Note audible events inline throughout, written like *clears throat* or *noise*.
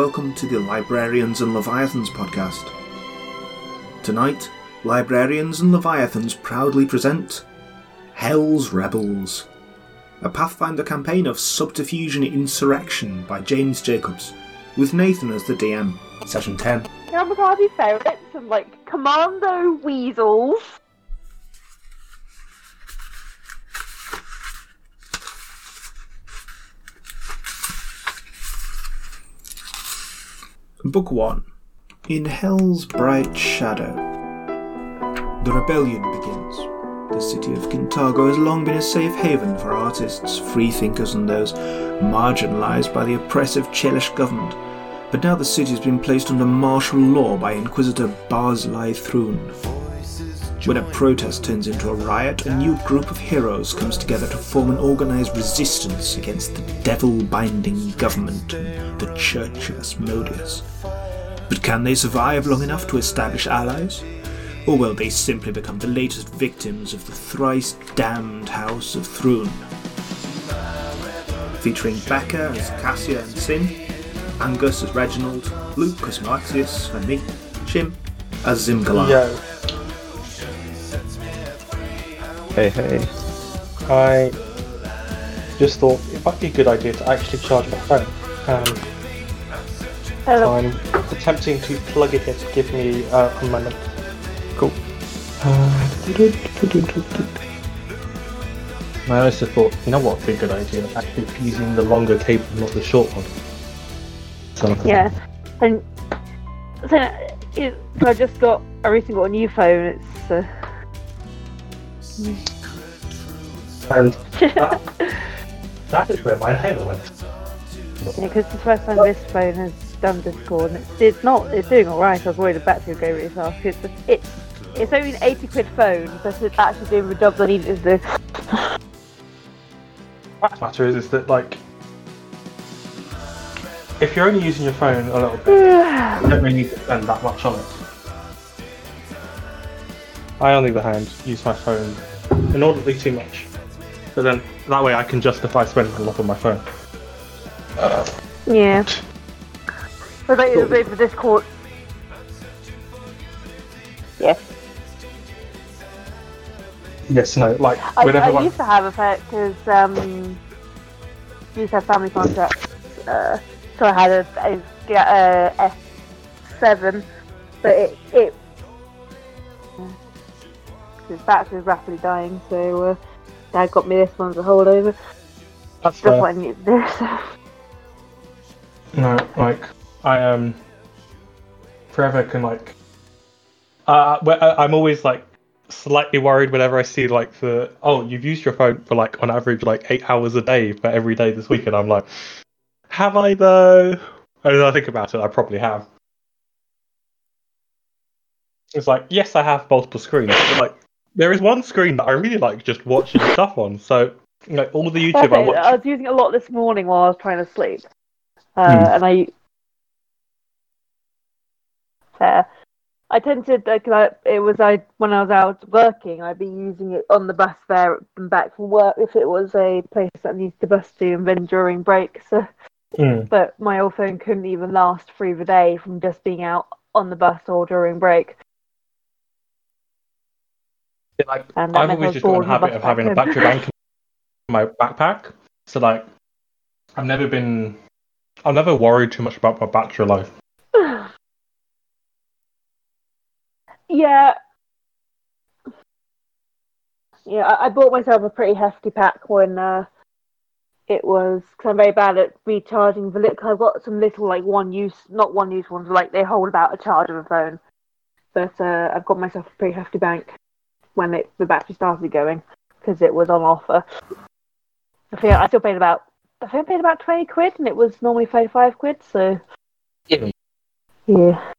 Welcome to the Librarians and Leviathans podcast. Tonight, Librarians and Leviathans proudly present Hell's Rebels, a Pathfinder campaign of subterfuge and insurrection by James Jacobs, with Nathan as the DM. Session 10. Kamikaze ferrets and like commando weasels. Book 1 In Hell's Bright Shadow. The rebellion begins. The city of Kintargo has long been a safe haven for artists, freethinkers, and those marginalised by the oppressive Chelish government. But now the city has been placed under martial law by Inquisitor Barzilai Thrun. When a protest turns into a riot, a new group of heroes comes together to form an organised resistance against the devil binding government the Church of Asmodeus. But can they survive long enough to establish allies? Or will they simply become the latest victims of the thrice damned House of Thrun? Featuring Becca as Cassia and Sin, Angus as Reginald, Luke as Malaxius, and me, Chim as Zimgalar. Yo, Hey, hey. I just thought it might be a good idea to actually charge my phone. Um, Hello. I'm attempting to plug it in. Give me uh, a moment. Cool. I also thought, you know what would be a good idea? Actually using the longer cable, not the short one. So, Yeah. And so it, so I just got I recently got a new phone. It's uh, And that, uh, *laughs* that is where my halo went. yeah, because the first time this phone has done Discord, and it's, it's not it's doing all right. I was worried the battery would go really fast. It's it's it's only an eighty quid phone, but it's actually doing the job I need it to do. fact of matter is, is that like, if you're only using your phone a little bit, you don't really need to spend that much on it. I, on the other hand, use my phone inordinately too much. But then that way I can justify spending a lot on my phone. Yeah. But like, it's for Discord. Yeah. Yes, no, like I, whenever I used to have a pet because um, used to have family contracts. Uh, so I had a, a, a S7, but it it his battery was rapidly dying. So uh, Dad got me this one to hold over. that's Just what I needed. *laughs* So. No, like I um forever can like uh I'm always like slightly worried whenever I see like the oh you've used your phone for like on average like eight hours a day for every day this week and I'm like have I though? And I think about it, I probably have. It's like yes, I have multiple screens, but like there is one screen that I really like just watching *laughs* stuff on. So like all the YouTube I watch. I was using it a lot this morning while I was trying to sleep, uh, Hmm. and I. Fair. I tend to like I, it was I when I was out working. I'd be using it on the bus there and back from work if it was a place that needs to bus to, and then during breaks. So, *laughs* Mm. but my old phone couldn't even last through the day from just being out on the bus or during break. Like I've always just got a habit of having a battery bank in my backpack. So like, I've never been, I've never worried too much about my battery life. *sighs* Yeah. Yeah, I, I bought myself a pretty hefty pack when uh, it was because I'm very bad at recharging the lit. Cause I've got some little like one use, not one use ones, like they hold about a charge of a phone. But uh, I've got myself a pretty hefty bank when it the battery started going because it was on offer. I think I still paid about I think I paid about twenty quid, and it was normally thirty five quid. So Yeah. yeah.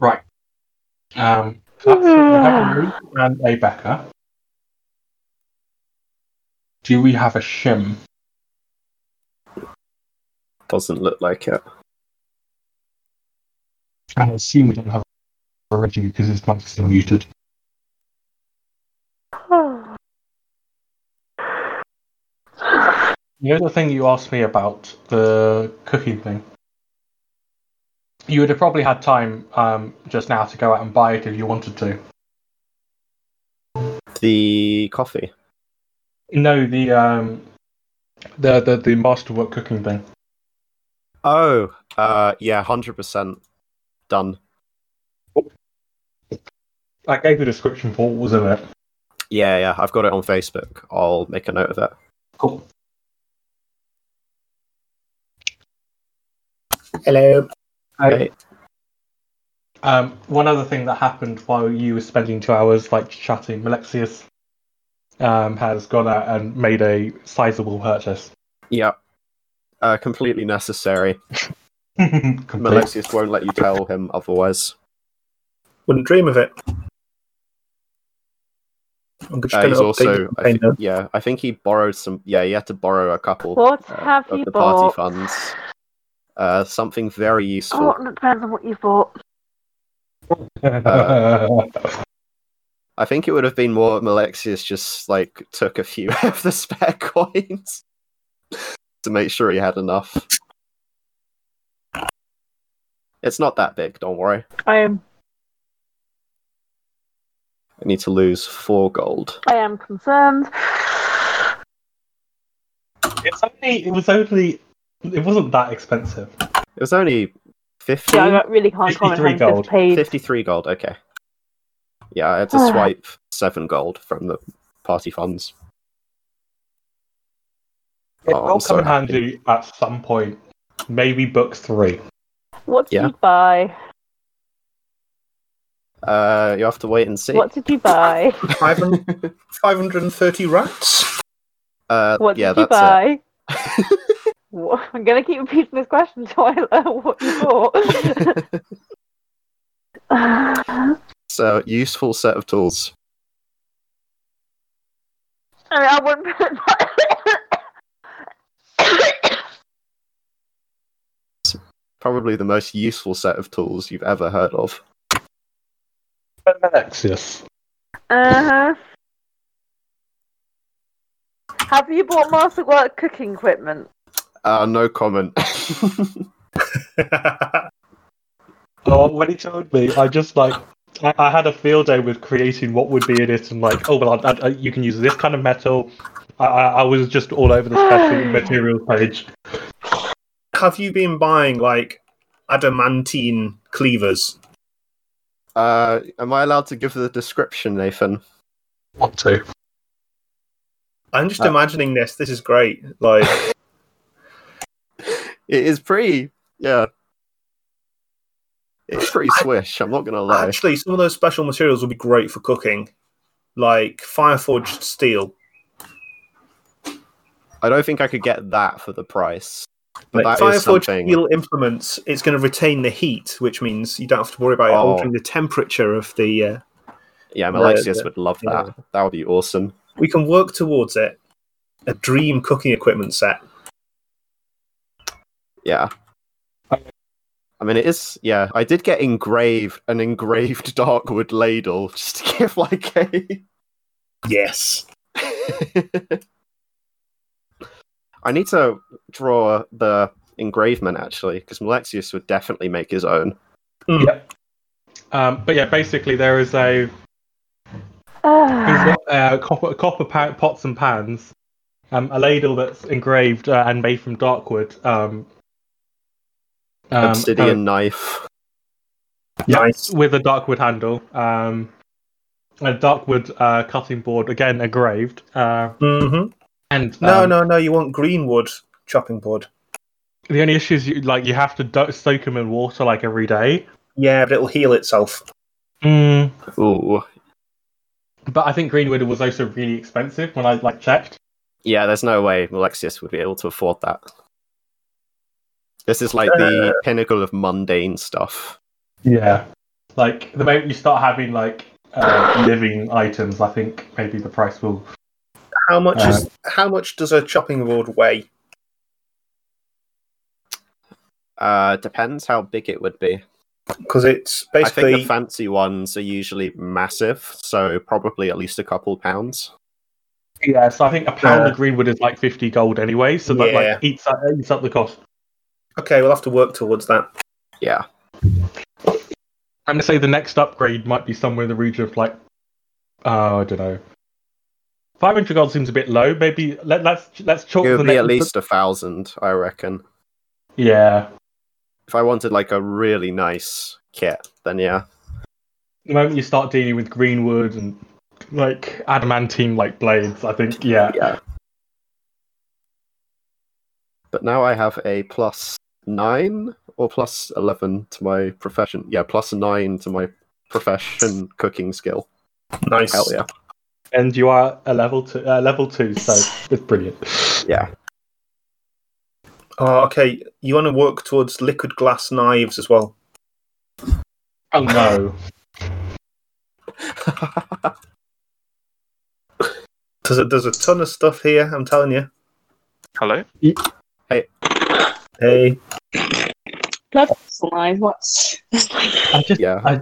Right. Um, that's we have a *sighs* and a Becca. Do we have a shim? Doesn't look like it. I assume we don't have a Reggie because his mic's still muted. You *sighs* know the thing you asked me about the cooking thing. You would have probably had time um, just now to go out and buy it if you wanted to. The coffee. No, the um, the the the masterwork cooking thing. Oh, uh, yeah, hundred percent done. I gave the description for what was in it. Yeah, yeah, I've got it on Facebook. I'll make a note of it. Cool. Hello. Okay. Um, one other thing that happened while you were spending two hours like chatting, Malexius um, has gone out and made a sizable purchase. Yeah. Uh, completely necessary. *laughs* Complete. Malexius won't let you tell him otherwise. Wouldn't dream of it. I'm just Uh, he's also, I think, yeah, I think he borrowed some. Yeah, he had to borrow a couple What uh, have of you the party funds. Uh, something very useful. Oh, it depends on what you bought. I think it would have been more if Malexius just like took a few *laughs* of the spare coins *laughs* to make sure he had enough. It's not that big, don't worry. I am. I need to lose four gold. I am concerned. it's only, it was only, it wasn't that expensive. It was only 50, Yeah, I really can't comment 53 gold. 53 gold. Okay. Yeah, I had to *sighs* swipe seven gold from the party funds. It Oh, I'm will come in handy at some point. Maybe book three. What did Yeah. you buy? Uh, you have to wait and see. What did you buy? 500 *laughs* 530 rats? Uh, What yeah, did you buy? *laughs* I'm gonna keep repeating this question *laughs* until I learn what you bought. so useful set of tools. I mean, I wouldn't put Probably the most useful set of tools you've ever heard of. Alexius. Uh huh. Have you bought Masterwork cooking equipment? Uh, no comment. *laughs* *laughs* Oh, when he told me, I just like I, I had a field day with creating what would be in it, and like, oh well, I, I, you can use this kind of metal. I, I, I was just all over the special *sighs* materials page. Have you been buying like adamantine cleavers? Uh, am I allowed to give the description, Nathan? Want to? I'm just Uh. imagining this. This is great. Like, *laughs* It is pretty, yeah. It's pretty swish. I'm not gonna lie. actually, some of those special materials would be great for cooking, like fireforged steel. I don't think I could get that for the price. But that is fireforged something. steel implements. It's going to retain the heat, which means you don't have to worry about Oh. altering the temperature of the. Uh, Yeah, Malexius would love yeah. that. That would be awesome. we can work towards it. A dream cooking equipment set. Yeah. I mean, it is. Yeah, I did get engraved an engraved *laughs* darkwood ladle just to give like a. Yes. *laughs* I need to draw the engravement actually, because Malexius would definitely make his own. Um, but yeah, basically there is a Ah, uh, copper, copper pa- pots and pans, um, a ladle that's engraved uh, and made from darkwood. Um, um, Obsidian knife. Yeah. Nice. with a darkwood handle, um, a darkwood uh, cutting board again engraved, uh, hmm and No, um, no, no. You want greenwood chopping board. The only issue is you like you have to do- soak them in water like every day. Yeah, but it'll heal itself. Mm. Ooh. But I think greenwood was also really expensive when I like checked. Yeah, there's no way Malexius would be able to afford that. This is like the pinnacle of mundane stuff. Yeah, like the moment you start having like uh, living items, I think maybe the price will. How much Uh, is how much does a chopping board weigh? Uh, depends how big it would be. Because it's I think basically the fancy ones are usually massive, so probably at least a couple pounds. Yeah, so I think a pound Yeah. of greenwood is like fifty gold anyway, so that Yeah. like eats up, eats up the cost. Okay, we'll have to work towards that. Yeah. I'm gonna say the next upgrade might be somewhere in the region of like, uh, I don't know. 500 gold seems a bit low. Maybe let, let's let's chalk It the would be next- at least a thousand, I reckon. Yeah. If I wanted like a really nice kit, then yeah. The moment you start dealing with greenwood and like adamantine like blades, I think yeah. Yeah. But now I have a plus nine or plus eleven to my profession. Yeah, plus nine to my profession cooking skill. Nice. Hell yeah. And you are a level two, uh, level two, so it's brilliant. Yeah. Oh, okay. You want to work towards liquid glass knives as well. Oh no. *laughs* There's a, there's a ton of stuff here. I'm telling you. Hello? Hey, Hey. Blood knives. What's *laughs* I just Yeah. I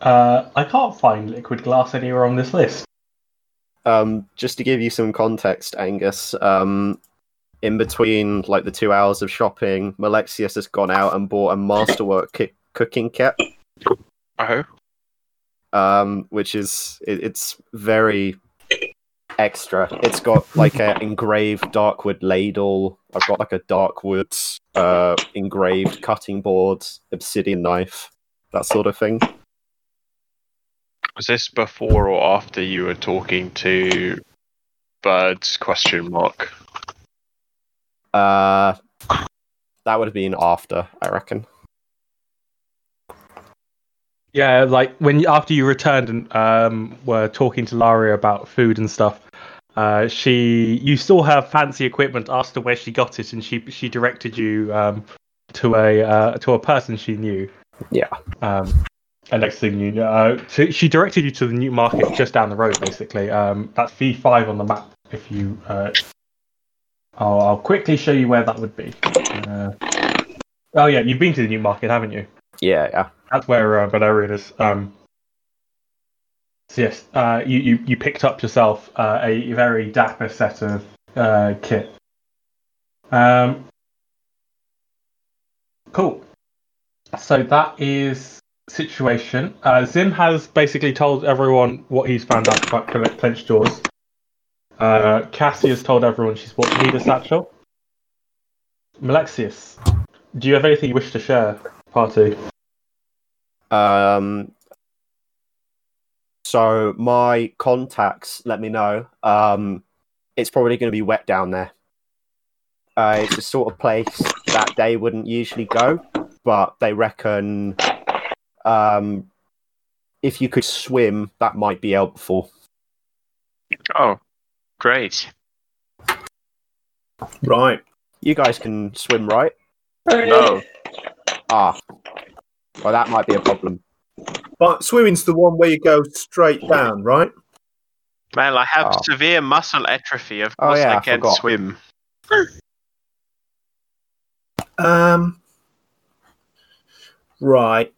uh I can't find liquid glass anywhere on this list. Um, just to give you some context, Angus, um, in between like the two hours of shopping, Malexius has gone out and bought a masterwork ki- cooking kit, Oh, um, which is it, it's very extra. It's got like an engraved darkwood ladle. I've got like a darkwood uh, engraved cutting board, obsidian knife, that sort of thing. Was this before or after you were talking to Birds? Question mark. Uh, that would have been after, I reckon. Yeah, like when after you returned and um, were talking to Laria about food and stuff, uh, she you saw her fancy equipment, asked her where she got it, and she she directed you um, to a uh, to a person she knew. Yeah. Um, and next thing you know, uh, she directed you to the new market just down the road, basically. Um, that's V five on the map. If you, uh, I'll, I'll quickly show you where that would be. Uh, oh yeah, you've been to the new market, haven't you? Yeah, yeah. That's where uh, Valerian is. Um, so yes, uh, you, you you picked up yourself uh, a very dapper set of uh, kit. Um, cool. So that is situation. Uh, Zim has basically told everyone what he's found out about clenched jaws. Uh, Cassie has told everyone she's bought leader satchel. Malexius, do you have anything you wish to share, party? Um, so my contacts let me know. Um, it's probably going to be wet down there. Uh, it's the sort of place that they wouldn't usually go, but they reckon um, if you could swim, that might be helpful. Oh, great. right. You guys can swim, right? No. Ah, well, that might be a problem. But swimming's the one where you go straight down, right? Well, I have Oh. severe muscle atrophy. Of Oh, course, yeah, I I can't forgot. swim. Um. Right.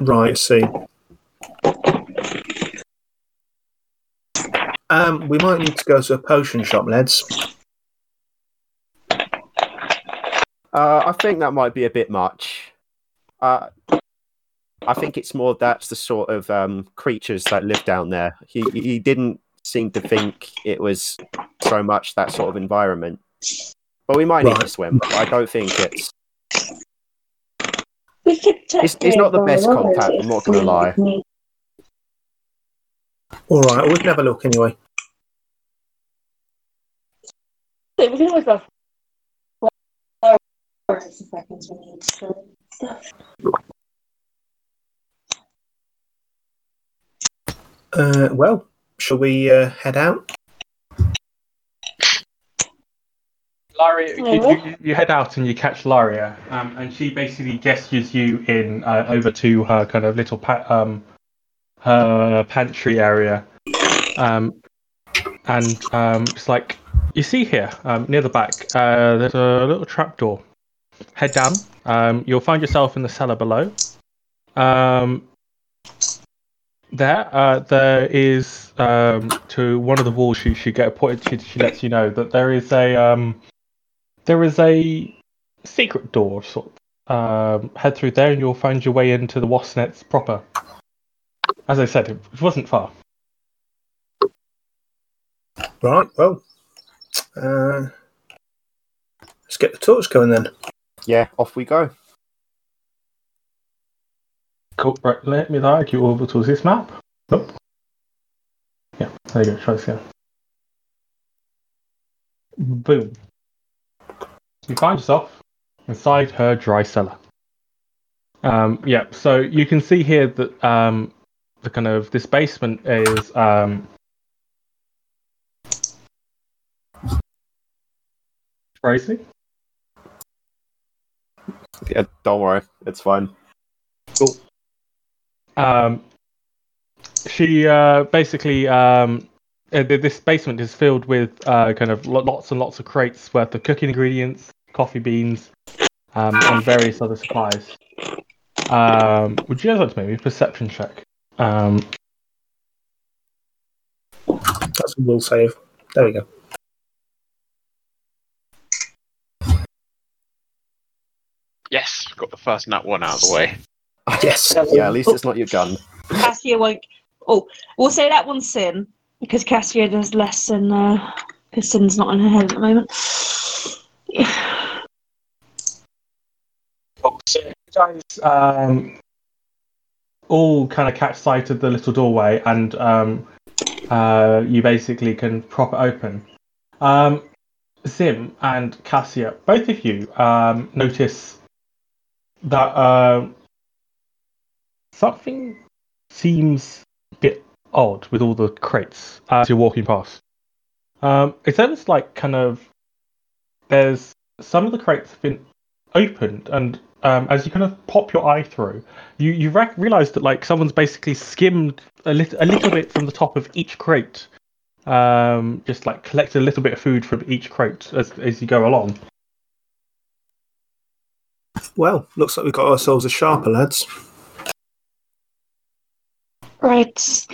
Right. See. Um, we might need to go to a potion shop, lads. Uh, I think that might be a bit much. Uh, I think it's more that's the sort of um, creatures that live down there. He he didn't seem to think it was so much that sort of environment. But we might need to swim. I don't think it's. We could It's- it's not the best contact, I'm not gonna lie. All right, we can have a look anyway. We can always go. Uh, well, shall we uh, head out? Laria, you, you, head out and you catch Laria, um, and she basically gestures you in uh, over to her kind of little pa- um, her pantry area, um, and um, it's like you see here um, near the back. Uh, there's a little trapdoor. Head down. Um, you'll find yourself in the cellar below. Um, there, uh, there is um, to one of the walls. She she get pointed. She, she lets you know that there is a um, there is a secret door. Sort. Um, head through there, and you'll find your way into the wasp nets proper. As I said, it, it wasn't far. Right, well, uh, let's get the torch going then. Yeah, off we go. Cool. Right, let me like you over to this map. Nope. Yeah, there you go. Try this again. Boom. You find yourself inside her dry cellar. Um, yeah, so you can see here that um, the kind of this basement is um, crazy. Yeah, don't worry, it's fine. Cool. Um, she uh, basically um, uh, this basement is filled with uh, kind of lots and lots of crates worth of cooking ingredients, coffee beans, um, and various other supplies. Um, would you guys like to make me a perception check? Um, That's a will save. There we go. Yes, got the first nut one out of the way. *laughs* Yes. Yeah, at least it's not your gun. Cassia won't. Oh, we'll say that one's sin because Cassia does less than uh, because sin's not in her head at the moment. Yeah. so you guys um, all kind of catch sight of the little doorway, and um, uh, you basically can prop it open. Um, Zim and Cassia, both of you um, notice that uh, something seems a bit odd with all the crates as you're walking past. Um, it's almost like kind of there's some of the crates have been opened, and um, as you kind of pop your eye through, you you rec- realize that like someone's basically skimmed a little a little bit from the top of each crate, um, just like collected a little bit of food from each crate as as you go along. Well, looks like we've got ourselves a sharper, lads. Right.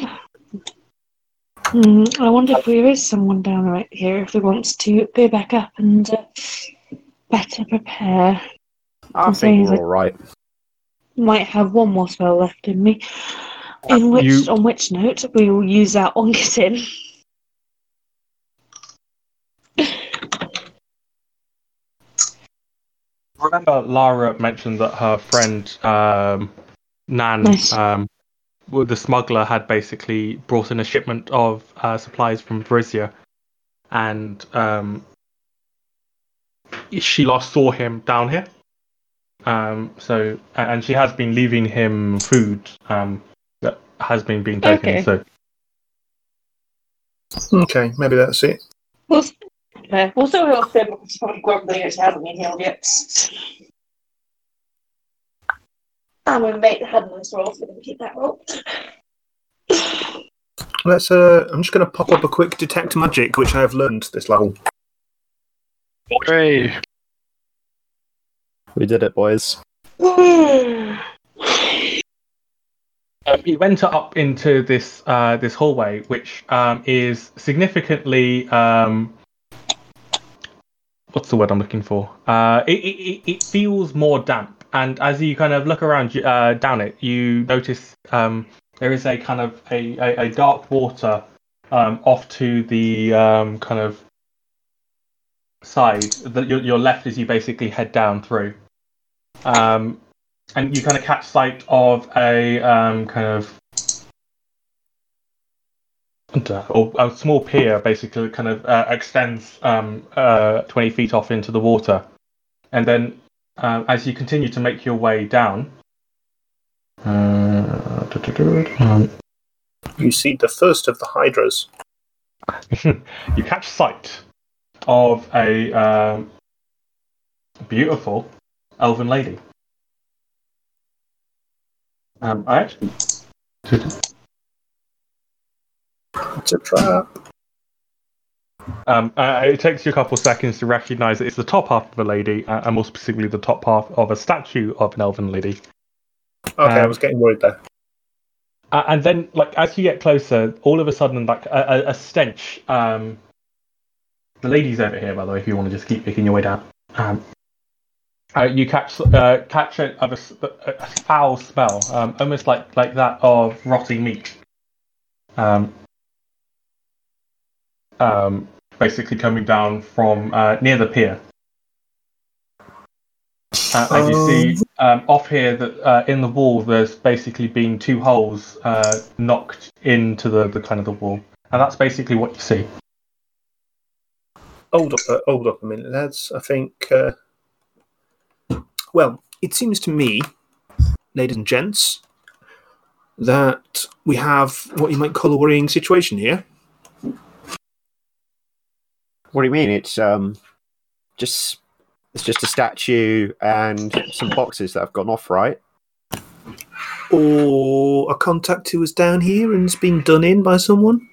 Hmm, I wonder if there is someone down right here if he wants to go back up and uh, better prepare. I I'm saying think we're like- all right. Might have one more spell left in me. In which, You- on which note, we will use our on Kitin. Remember, Laria mentioned that her friend um, Nan, Nice. um, well, the smuggler, had basically brought in a shipment of uh, supplies from Brizia, and um, she last saw him down here. Um, so, and and she has been leaving him food um, that has been being taken. Okay. So, Okay, maybe that's it. We'll, uh, we'll still heal Finn because he's probably grumbling it hasn't been healed yet. And we make the head nice roll for them to keep that roll. Let's. Uh, I'm just going to pop up a quick detect magic, which I have learned this level. Hooray! We did it, boys. *sighs* Um, you enter up into this uh, this hallway, which um, is significantly um, what's the word I'm looking for? Uh, it, it, it- it feels more damp, and as you kind of look around uh, down it, you notice um, there is a kind of a, a, a dark water um, off to the um, kind of side that your, your left as you basically head down through. Um, and you kind of catch sight of a um, kind of or a small pier basically kind of uh, extends um, uh, 20 feet off into the water and then um, as you continue to make your way down uh, You see the first of the hydras. *laughs* you catch sight of a um, beautiful elven lady. Um, I actually. It's a trap. Um, uh, it takes you a couple of seconds to recognise that it's the top half of a lady, uh, and more specifically the top half of a statue of an elven lady. Okay, I Um, was getting worried there. Uh, and then, like as you get closer, all of a sudden, like a, a, a stench. Um, the lady's over here, by the way. If you want to just keep picking your way down, um, uh, you catch uh, catch a, of a s- a- foul smell, um, almost like like that of rotting meat. Um, um, basically coming down from uh, near the pier. Uh, and you see um, off here that uh, in the wall there's basically been two holes uh, knocked into the, the kind of the wall, and that's basically what you see. Hold up, uh, hold up a minute, lads. I think. Uh, well, it seems to me, ladies and gents, that we have what you might call a worrying situation here. What do you mean? It's um, just it's just a statue and some boxes that have gone off, right? Or a contact who was down here and has been done in by someone?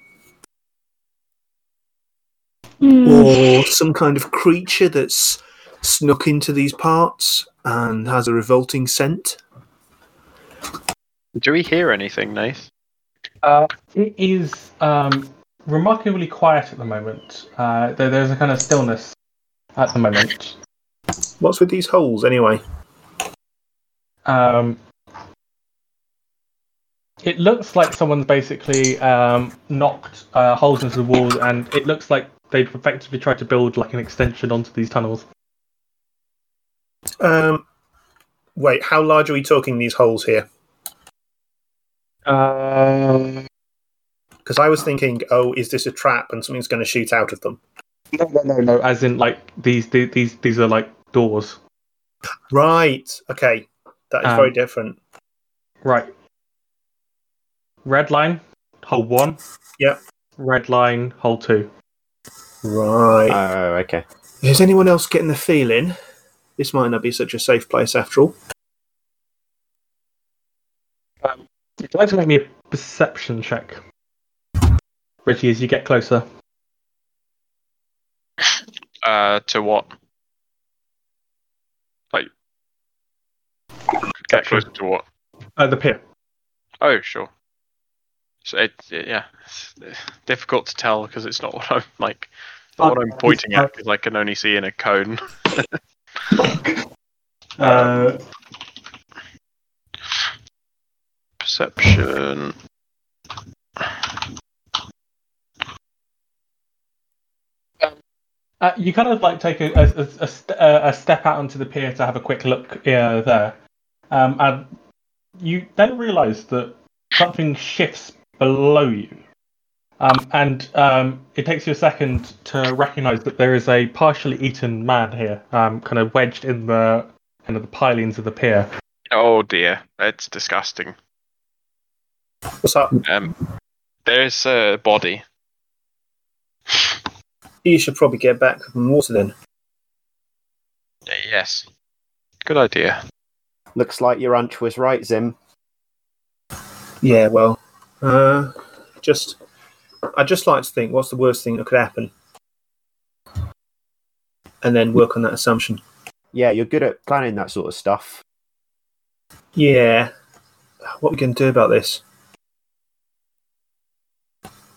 Hmm. Or some kind of creature that's snuck into these parts and has a revolting scent? Do we hear anything, Nath? Uh, it is um, remarkably quiet at the moment. Uh, there, there's a kind of stillness at the moment. What's with these holes, anyway? Um, it looks like someone's basically um, knocked uh, holes into the wall, and it looks like they've effectively tried to build like an extension onto these tunnels. Um, wait, how large are we talking these holes here? Um, Because I was thinking, oh, is this a trap and something's going to shoot out of them? no, no, no, no. As in, like these, these, these, these are like doors. Right. Okay. That is Um, very different. Right. Red line, hole one. Yep. Red line, hole two. Right. Oh, okay. Is anyone else getting the feeling this might not be such a safe place after all? Would you like to make me a perception check? Richie, as you get closer. Uh, to what? Like, get closer to what? Uh, the pier. Oh, sure. So it, yeah, it's difficult to tell because it's not what I'm like. it's not what I'm pointing at because I can only see in a cone. *laughs* Perception. uh, you kind of like take a, a, a, uh, a step out onto the pier to have a quick look uh, there. Um, and you then realise that something shifts below you. Um, and um, it takes you a second to recognise that there is a partially eaten man here, um, kind of wedged in the kind of the pilings of the pier. Oh dear, it's disgusting. What's up? Um, there's a body. You should probably get back from water then. Yes, good idea. Looks like your hunch was right, Zim. Yeah, well, uh, just I'd just like to think what's the worst thing that could happen, and then work on that assumption. Yeah, you're good at planning that sort of stuff. Yeah, what we can do about this?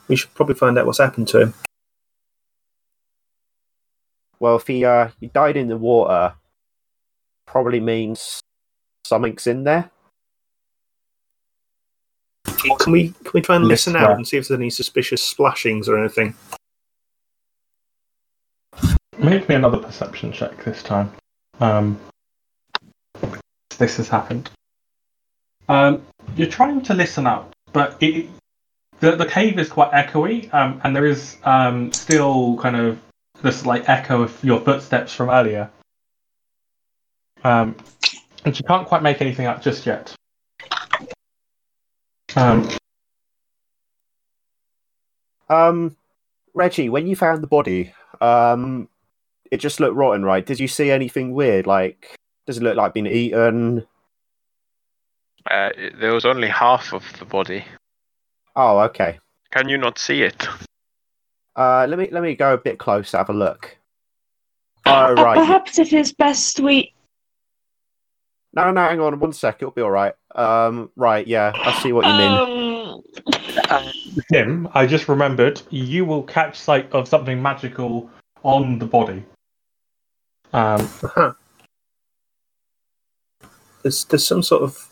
We should probably find out what's happened to him. Well, if he uh he died in the water, probably means something's in there. Can we can we try and listen out and see if there's any suspicious splashings or anything? Make me another perception check this time. Um, this has happened. Um, you're trying to listen out, but it, the the cave is quite echoey, um, and there is um, still kind of this like echo of your footsteps from earlier. Um, and you can't quite make anything out just yet. Um, Um, Reggie, when you found the body, um, it just looked rotten, right? Did you see anything weird? Like, does it look like being eaten? Uh, there was only half of the body. Oh, okay. Can you not see it? Uh, let me let me go a bit closer, have a look. Oh, Uh, right. Perhaps it's best we. No, no, hang on one sec. It'll be all right. Um, right, yeah, I see what you mean. Um, Tim, I just remembered you will catch sight of something magical on the body. Um, *laughs* There's there's some sort of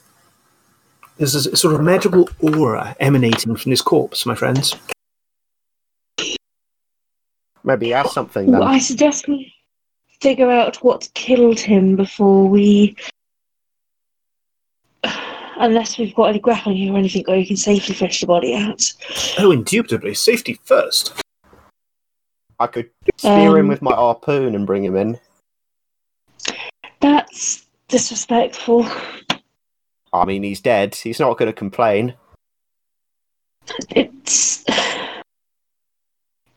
there's a sort of magical aura emanating from this corpse, my friends. Maybe he has something Well. I suggest we figure out what killed him before we. Unless we've got any grappling here or anything where you can safely fish the body out. Oh, indubitably, safety first. I could spear him Um, with my harpoon and bring him in. That's disrespectful. I mean, he's dead. He's not going to complain. It's.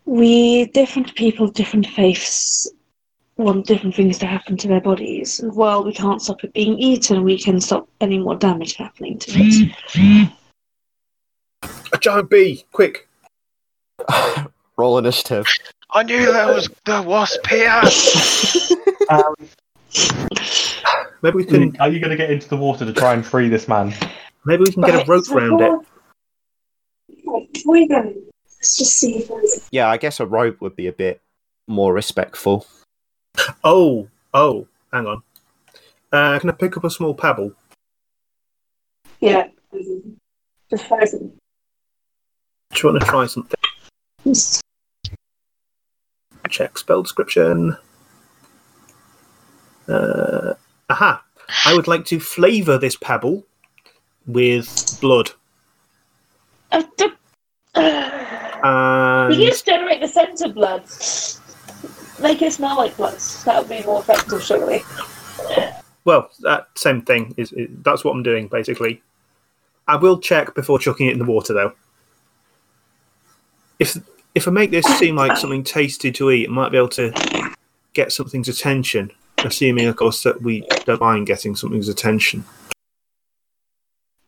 We, different people, different faiths, want different things to happen to their bodies. And while we can't stop it being eaten, we can stop any more damage happening to it. A giant bee, quick! *laughs* Roll initiative. I knew there was the wasp here. *laughs* um, Maybe we can are you going to get into the water to try and free this man? maybe we can get a rope around round it. Right, before we let's just see if there's Yeah, I guess a rope would be a bit more respectful. Oh, oh, hang on. Uh, can I pick up a small pebble? yeah, just frozen. Do you want to try something? Check spell description. Uh, aha! I would like to flavour this pebble with blood. Uh, d- uh, And we can just generate the scent of blood. Make it smell like blood. That would be more effective, surely. well, that same thing is, is that's what I'm doing basically. I will check before chucking it in the water though. If if I make this seem like something tasty to eat, I might be able to get something's attention. Assuming, of course, that we don't mind getting something's attention.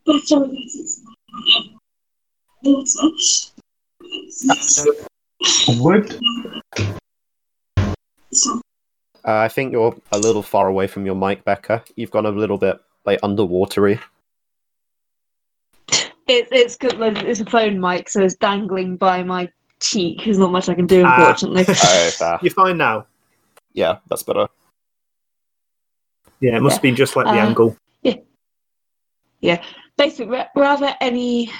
But um, Would Uh, I think you're a little far away from your mic, Becca. You've gone a little bit like underwatery. It, it's good. like, It's a phone mic, so it's dangling by my cheek. There's not much I can do, Ah. unfortunately. *laughs* Oh, fair. You're fine now. Yeah, that's better. Yeah, it must have been just like the Uh, angle. Yeah. Yeah. Basically, ra- rather any,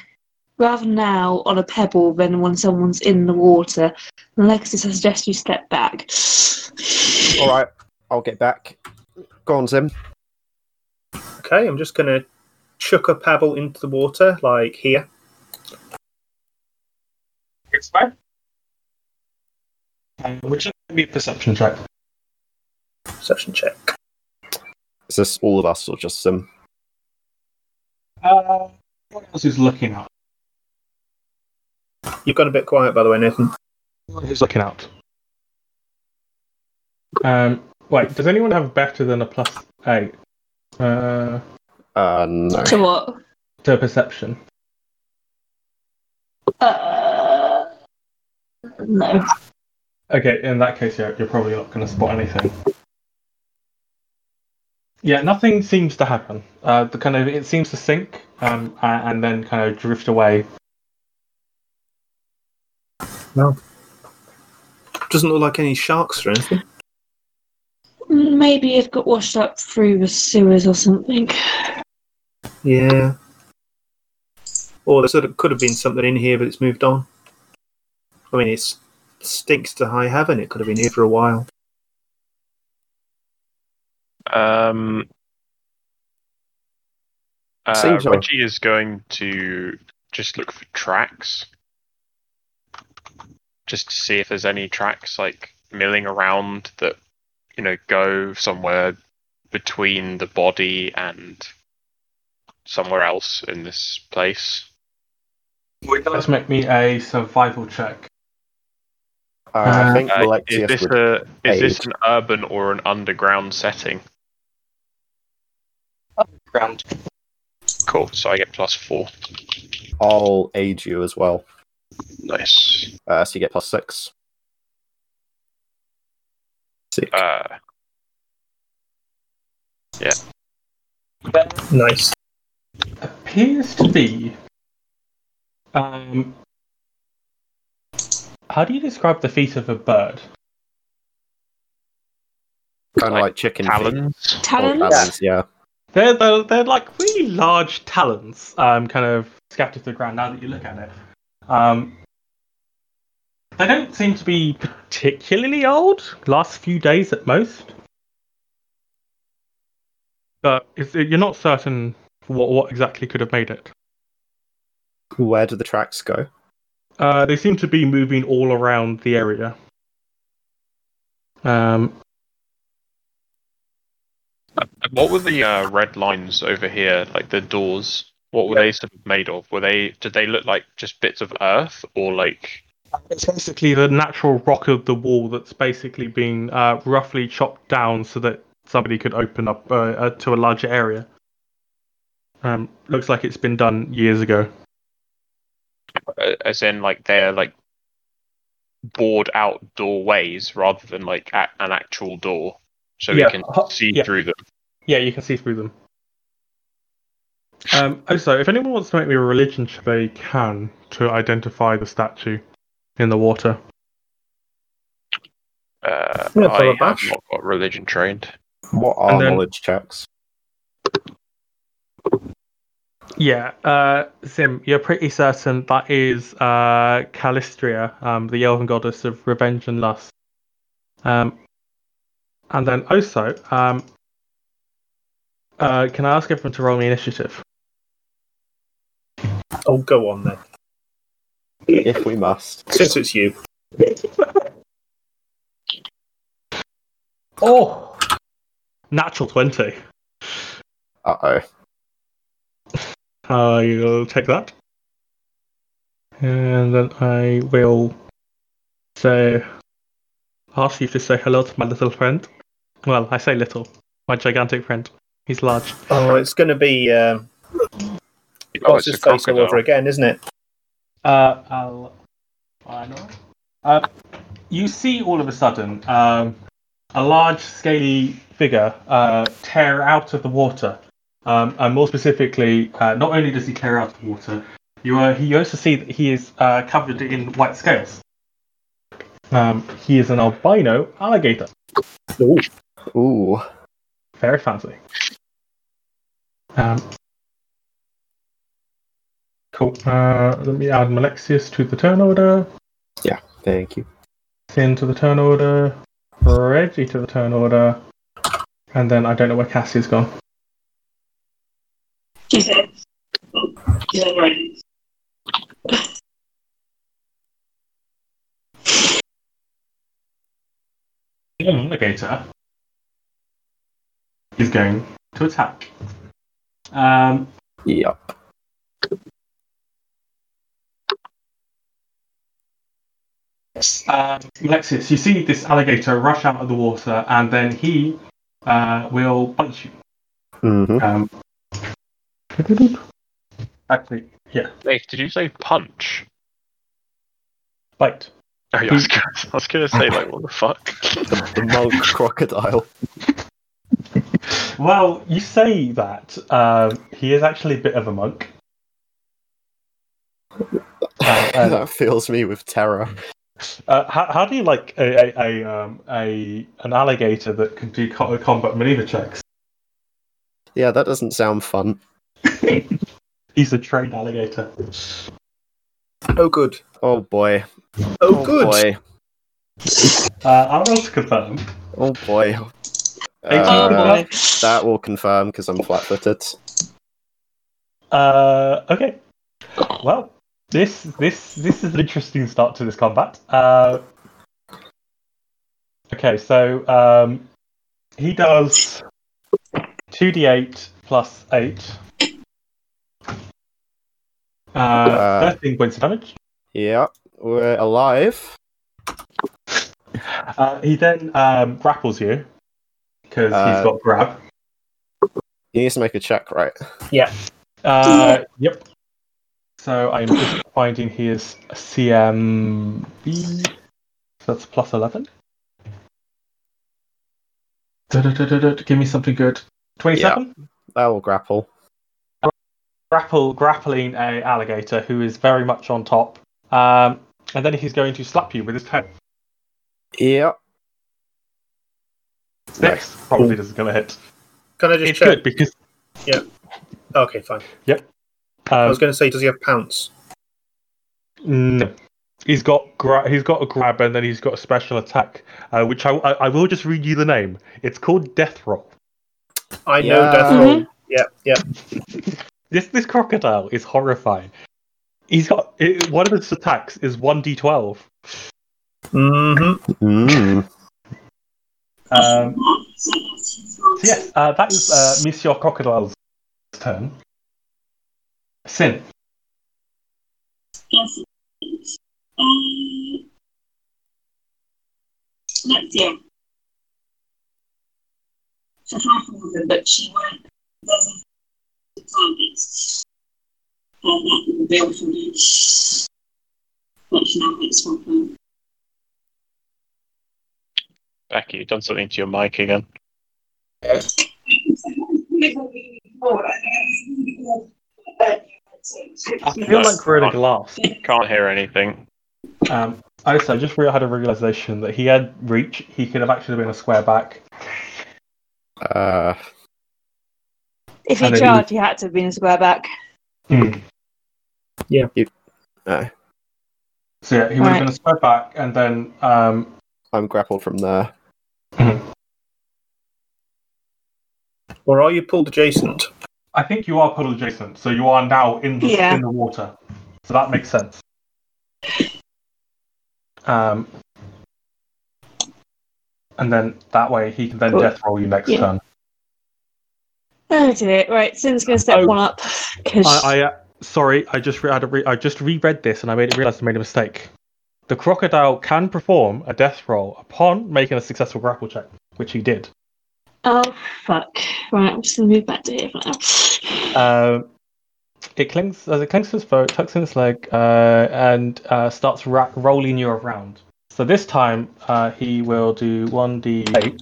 rather now on a pebble than when someone's in the water. Alexis, I suggest you step back. *sighs* All right, I'll get back. Go on, Zim. Okay, I'm just gonna chuck a pebble into the water, like here. it's fine. Um, would you give me a perception check? Perception check. Is this all of us or just Zim? Uh, what else is looking out? You've gone a bit quiet, by the way, Nathan. Who's looking out? Um, wait, does anyone have better than a plus eight? Uh, Uh, no. to what? to perception. Uh, no. Okay, in that case, yeah, you're probably not going to spot anything. Yeah, nothing seems to happen. Uh, the kind of it seems to sink, um, a- and then kind of drift away. Doesn't look like any sharks or anything. Maybe it got washed up through the sewers or something. Yeah. Or there sort of could have been something in here, but it's moved on. I mean, it stinks to high heaven. It could have been here for a while. Um, uh, Reggie is going to just look for tracks, just to see if there's any tracks like milling around that you know go somewhere between the body and somewhere else in this place. Let's make me a survival check. Uh, I Uh, think Uh, Alexius is this would. a is this an urban or an underground setting? Ground. Cool. So I get plus four. I'll aid you as well. Nice. Uh, so you get plus six. Sick. Uh, nice. appears to be Um, how do you describe the feet of a bird? Kind of Like like, chicken feet. Talons. Or Talons? talons, yeah. They're, they're, they're like really large talons, um, kind of scattered to the ground now that you look at it. Um, they don't seem to be particularly old, last few days at most. But it's, you're not certain what, what exactly could have made it. Where do the tracks go? Uh, they seem to be moving all around the area. Um, What were the uh, red lines over here? Like the doors. What were they sort of made of? Were they? Did they look like just bits of earth, or like? It's basically the natural rock of the wall that's basically been uh, roughly chopped down so that somebody could open up uh, uh, to a larger area. Um, looks like it's been done years ago. uh, As in, like they're like bored out doorways rather than like a- an actual door, so Yeah, we can see yeah. through them. Yeah, you can see through them. Um, also, if anyone wants to make me a religion check, they can to identify the statue in the water. Uh, Yeah, I have bash. not got religion trained. What are then- knowledge checks? Yeah, uh, Sim, you're pretty certain that is uh, Calistria, um, the elven goddess of revenge and lust. Um, and then also, um, uh, can I ask everyone to roll me initiative? Oh, go on then. If we must. Since it's you. Oh, natural twenty. Uh oh. I'll take that, and then I will say, ask you to say hello to my little friend. Well, I say little, my gigantic friend. He's large. Oh, it's going to be. Um, Oh, what's it's his a face all over crocodile. again, isn't it? Uh, I'll. I know. Uh, you see all of a sudden um, a large, scaly figure uh, tear out of the water. Um, and more specifically, uh, not only does he tear out of the water, you uh, you also see that he is uh, covered in white scales. Um, he is an albino alligator. Ooh. Very fancy. Um, cool. Uh, let me add Malexius to the turn order. Yeah, thank you. Sin to the turn order. Reggie to the turn order. And then I don't know where Cassie's gone. She said, she said, right. The alligator is going to attack. Um, Yep. Um, Alexis, you see this alligator rush out of the water, and then he uh, will bite you. hmm Um, actually, yeah, Dave, did you say punch? bite. Oh, yeah, I was gonna, I was gonna say like, what the fuck? The, *laughs* the monk crocodile. Well, you say that. Um, he is actually a bit of a monk. Uh, *laughs* uh, that fills me with terror. Uh, how, how do you like a, a, a, um, a an alligator that can do co- combat maneuver checks? Yeah, that doesn't sound fun. *laughs* He's a trained alligator. Oh, good. Oh boy. Oh, good. boy. Uh, I'll roll to confirm. Oh boy. Eighteen Oh, Uh, boy. that will confirm because I'm flat-footed. Uh, okay. Well, this this this is an interesting start to this combat. Uh, okay, so um, he does two d eight plus eight. Uh, Uh, 13 points of damage. Yeah, we're alive. Uh, he then um, grapples you because Uh, he's got grab. He needs to make a check, right? Yeah. Uh, yep. So I'm just *coughs* finding his CMB. So that's plus 11. Da-da-da-da-da. Give me something good. 27? That will grapple. grapple grappling a alligator who is very much on top. Um, and then he's going to slap you with his tail. Yeah. Six probably isn't going to hit. Can I just It's check? good because Okay, fine. I um, was going to say, does he have pounce? no. he's got gra- he's got a grab and then he's got a special attack, uh, which I, I I will just read you the name. It's called Death Roll. I know Yeah. death roll. Yeah, yeah. *laughs* This this crocodile is horrifying. He's got it, one of his attacks is one d twelve. Mm-hmm. Mm. Um, so yes, uh, that is uh, Monsieur Crocodile's turn. Sin. Yes. Um, let's see. So far from them, but she won't. Doesn't targets. And that will be able to reach. Which now it's from Becky, you've done something to your mic again. *laughs* I feel like we're in a glass. Can't hear anything. Um, also, I just re- had a realization that he had reach. He could have actually been a square back. Uh, If he And then charged, he had to have been a square back. uh, So yeah, he would have Right. been a square back, and then um, I'm grappled from there. Or are you pulled adjacent? I think you are puddle adjacent, so you are now in the Yeah. in the water. So that makes sense. Um, and then that way he can then Cool. death roll you next Yeah. turn. Oh dear. Right, Sin's going to step Oh. one up. Cause I, I uh, sorry, I just re- I, re- I just reread this and I made it realized I made a mistake. The crocodile can perform a death roll upon making a successful grapple check, which he did. Oh, fuck. Right, I'm just going to move back to here for now. Um, it clings as it clings to its foe, tucks in its leg, uh, and uh, starts ra- rolling you around. So this time uh, he will do one d8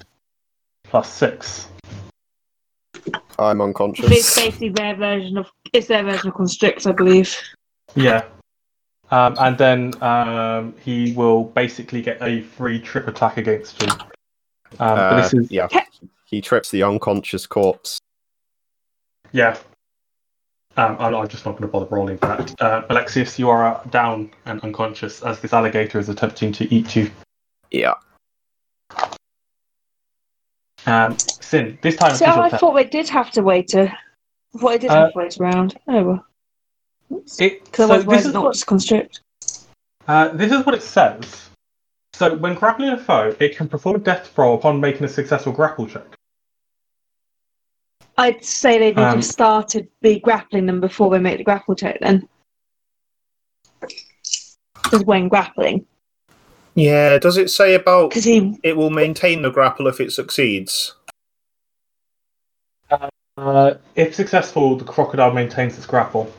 plus six. I'm unconscious. it's basically their version of it's their version of constrict, I believe. Yeah. Um, and then um, he will basically get a free trip attack against you. Um, Uh, this is yeah. He trips the unconscious corpse. yeah. Um, I'm, I'm just not going to bother rolling for that. Uh, Alexius, you are uh, down and unconscious as this alligator is attempting to eat you. Yeah. Um, Sin, this time it's So I thought they did have to wait to. I thought they did Uh, have to wait around. Oh well. It, Because so otherwise this it's is not what constrict. Uh, this is what it says. So, when grappling a foe, it can perform a death throw upon making a successful grapple check. I'd say they need to Um, have started be grappling them before they make the grapple check then. Because when grappling. Yeah, does it say about Because he it will maintain the grapple if it succeeds? Uh, if successful, the crocodile maintains its grapple.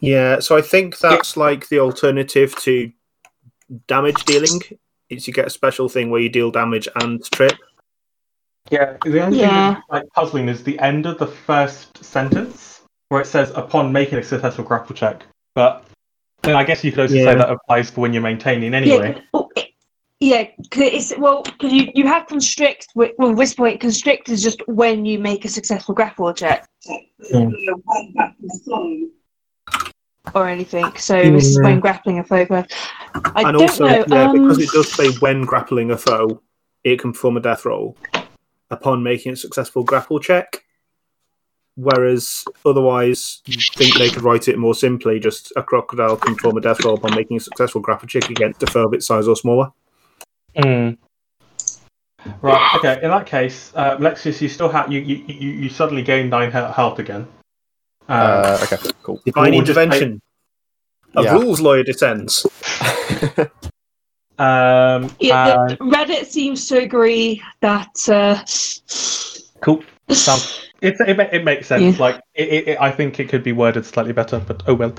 Yeah, so I think that's like the alternative to damage dealing. Is you get a special thing where you deal damage and trip. Yeah. The only Yeah. thing that's like puzzling is the end of the first sentence, where it says upon making a successful grapple check. But then I guess you could also Yeah. say that applies for when you're maintaining anyway. Yeah, it- yeah, 'cause it's well because you, you have constrict. Well, at this point, constrict is just when you make a successful grapple check or anything. So this is when grappling a foe. I and don't also, know. yeah, um, because it does say when grappling a foe, it can perform a death roll upon making a successful grapple check. Whereas otherwise, you think they could write it more simply: just a crocodile can perform a death roll upon making a successful grapple check against a foe of its size or smaller. Mm. Right. Okay. In that case, uh, Lexius, you still have you, you you you suddenly gain nine health again. Um, Uh, okay, cool. Divine We'll intervention. A Yeah. rules lawyer descends. *laughs* um, yeah, and- Reddit seems to agree that. Uh, Cool. Sounds, *sighs* it, it, it makes sense. Yeah. Like, it, it, I think it could be worded slightly better, but oh well.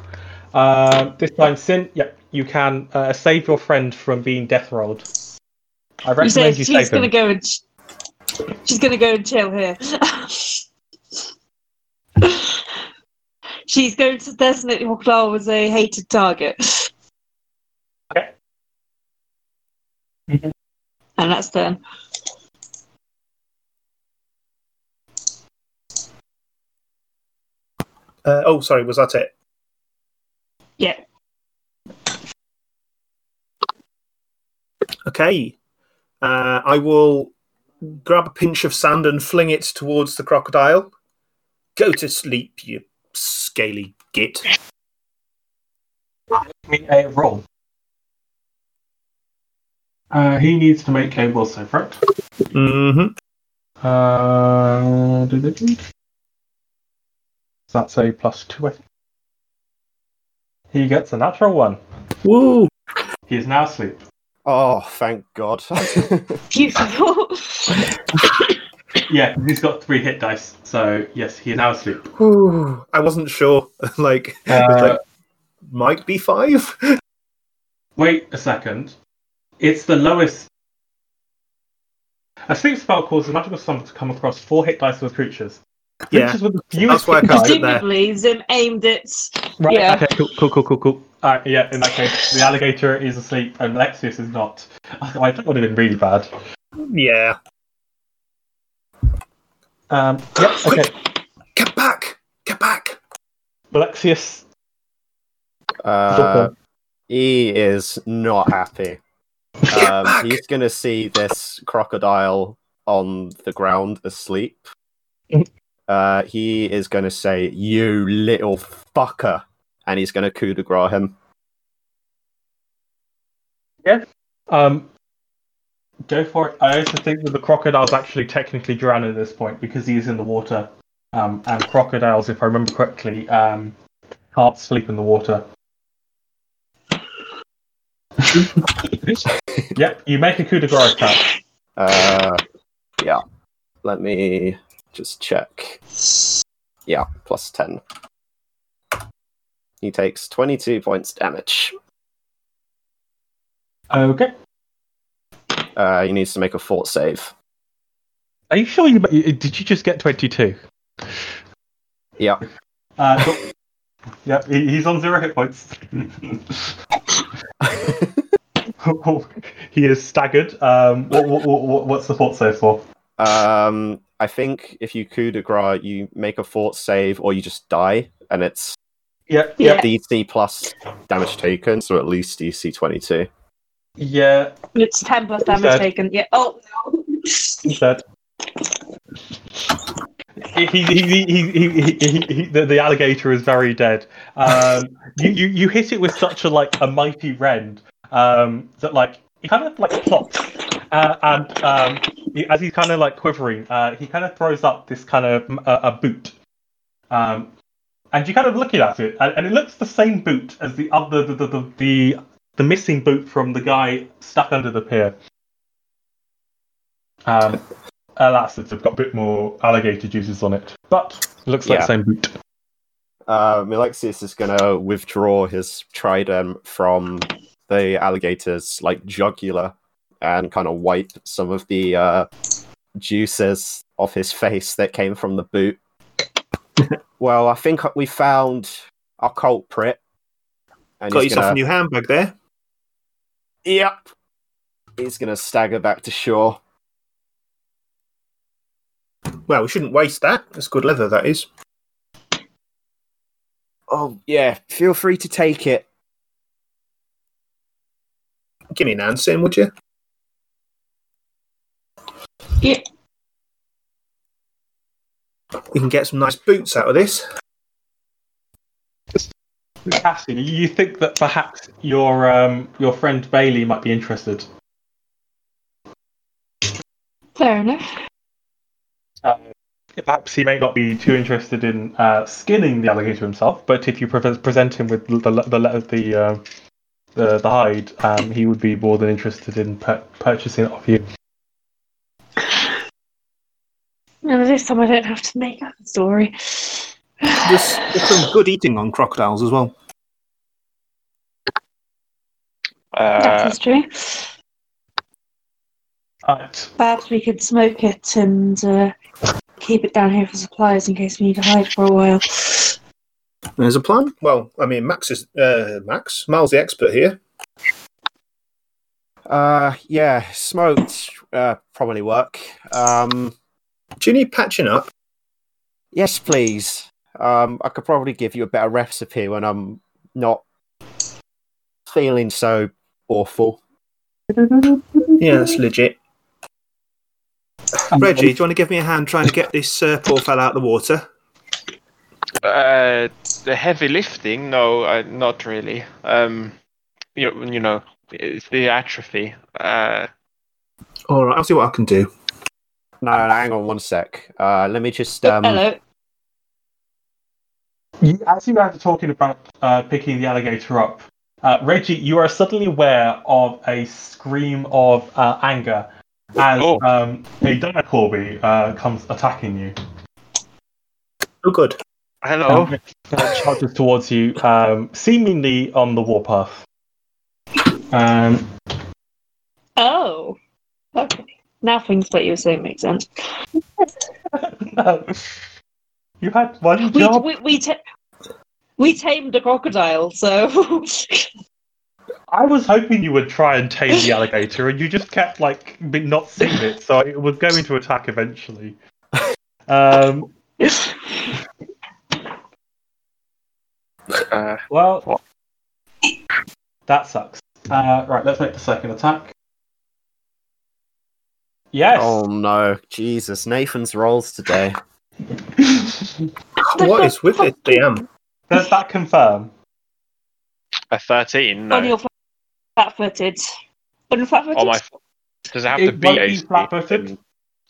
Um, this time, Sin, yeah, you can uh, save your friend from being death rolled. I you say you, she's to him. go and she's going to go and chill here. *laughs* She's going to designate the crocodile as a hated target. *laughs* Mhm. And that's done. Uh, oh, sorry, was that it? Yeah. Okay. Uh, I will grab a pinch of sand and fling it towards the crocodile. Go to sleep, you scaly git. me a roll. Uh, he needs to make a will save, right? Mm-hmm. Uh. So that's a plus two. I think. He gets a natural one. Woo! He is now asleep. Oh, thank God. Beautiful. *laughs* Yeah, he's got three hit dice. So yes, he is now asleep. Ooh, I wasn't sure. *laughs* like, it was Uh, like, might be five. *laughs* Wait a second. It's the lowest. A sleep spell causes a magical summon to come across four hit dice with creatures. Yeah, with the fewest that's why I hit can't dice- do it there. Presumably, Zim aimed it. Right, Yeah. okay, cool, cool, cool, cool, cool. Alright, yeah, in that case, the alligator is asleep and Lexius is not. *laughs* I think that would have been really bad. Yeah. Um, yep, okay. Get back! Get back! Alexius. uh, he is not happy. Get Um, he's going to see this crocodile on the ground asleep. *laughs* Uh, he is going to say, You little fucker. And he's going to coup de grace him. Yeah. Um, go for it. I also think that the crocodile's actually technically drowned at this point because he is in the water. Um, and crocodiles, if I remember correctly, um, can't sleep in the water. *laughs* yep, you make a coup de grace attack. Uh, yeah. Let me just check. Yeah, plus 10. He takes 22 points damage. Okay. Uh, he needs to make a fort save. Are you sure you did you just get 22? Yeah. Uh, *laughs* yep, he, he's on zero hit points. *laughs* *laughs* he is staggered. Um, what, what, what, what's the fort save for? Um, I think if you coup de grace, you make a fort save or you just die, and it's Yep, Yeah. yep, DC plus damage taken, so at least DC 22. yeah. It's 10 plus damage Dead. taken. Yeah. Oh, no. He's dead. He, he, he, he, he, he, he, he, the, the alligator is very dead. Um, you, you, you hit it with such a like a mighty rend um, that like he kind of like plops, uh, and um, he, as he's kind of like quivering, uh, he kind of throws up this kind of uh, a boot, um, and you kind of looking at it, and, and it looks the same boot as the other the the, the the the missing boot from the guy stuck under the pier. Um, *laughs* alas, it's got a bit more alligator juices on it, but it looks like Yeah. the same boot. Uh, Malexius is going to withdraw his trident from the alligator's like jugular and kind of wipe some of the uh, juices off his face that came from the boot. *laughs* well, I think we found our culprit. And Got yourself gonna- a new handbag there. Yep. He's going to stagger back to shore. Well, we shouldn't waste that. That's good leather, that is. Oh, yeah. Feel free to take it. Give me an answer, would you? Yeah. We can get some nice boots out of this. Cassie, you think that perhaps your um, your friend Bailey might be interested? Fair enough. Uh, perhaps he may not be too interested in uh, skinning the alligator himself, but if you pre- present him with the the the the, uh, the, the hide, um, he would be more than interested in pur- purchasing it off you. And this time I don't have to make up a story. There's, there's some good eating on crocodiles as well. that Uh, is true. Right. Perhaps we could smoke it and uh, keep it down here for supplies in case we need to hide for a while. There's a plan. Well, I mean, Max is uh, Max. Miles, the expert here. Uh, yeah, smoked uh, probably work. Um, Do you need patching up? yes, please. Um, I could probably give you a better recipe when I'm not feeling so awful. Yeah, that's legit. Reggie, do you want to give me a hand trying to get this uh, poor fella out of the water? Uh, the heavy lifting? No, uh, not really. Um, you know, you know, it's the atrophy. Uh, All right, I'll see what I can do. No, no, hang on one sec. Uh, let me just. Um, Hello. You, as you guys are talking about uh, picking the alligator up, uh, Reggie, you are suddenly aware of a scream of uh, anger as Oh. um, a Dire Corby uh, comes attacking you. Oh, good. Hello. Um, uh, charges towards you, um, seemingly on the warpath. Um, Oh. Okay. Now things that you were saying make sense. no. *laughs* You had one We job. we we, ta- we tamed a crocodile, so I was hoping you would try and tame the alligator, and you just kept like not seeing it, so it was going to attack eventually. Um, *laughs* Uh, well, What? that sucks. Uh, right, let's make the second attack. Yes. Oh no, Jesus! Nathan's rolls today. *laughs* What is with it, DM? Does that confirm? a thirteen? No. on your flat-footed. On flat-footed. On my. Does it have It to be won't be AC flat-footed.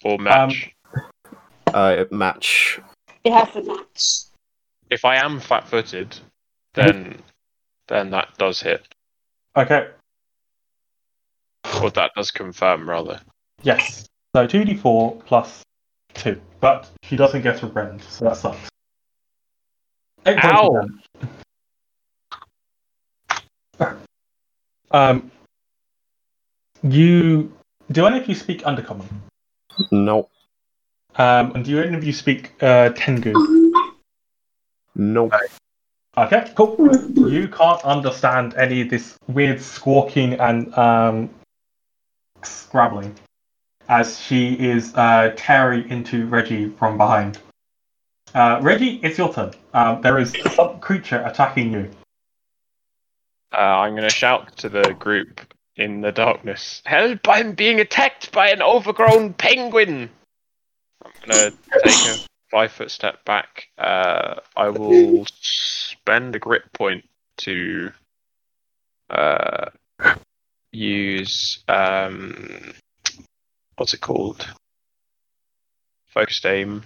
or match? Uh, match. It has to match. if I am flat-footed, then then that does hit, Okay. or that does confirm rather. Yes. So two d four plus two, but she doesn't get a rend, so that sucks. Eight Ow. Um, you do any of you speak Undercommon? No, Um, and do any of you speak uh, Tengu? no. Okay, cool. You can't understand any of this weird squawking and um, scrabbling as she is uh, tearing into Reggie from behind. Uh, Reggie, it's your turn. Um, there is some creature attacking you. Uh, I'm going to shout to the group in the darkness. Help! I'm being attacked by an overgrown penguin. I'm going to take a five foot step back. Uh, I will spend a grit point to uh, use um, what's it called? Focused aim.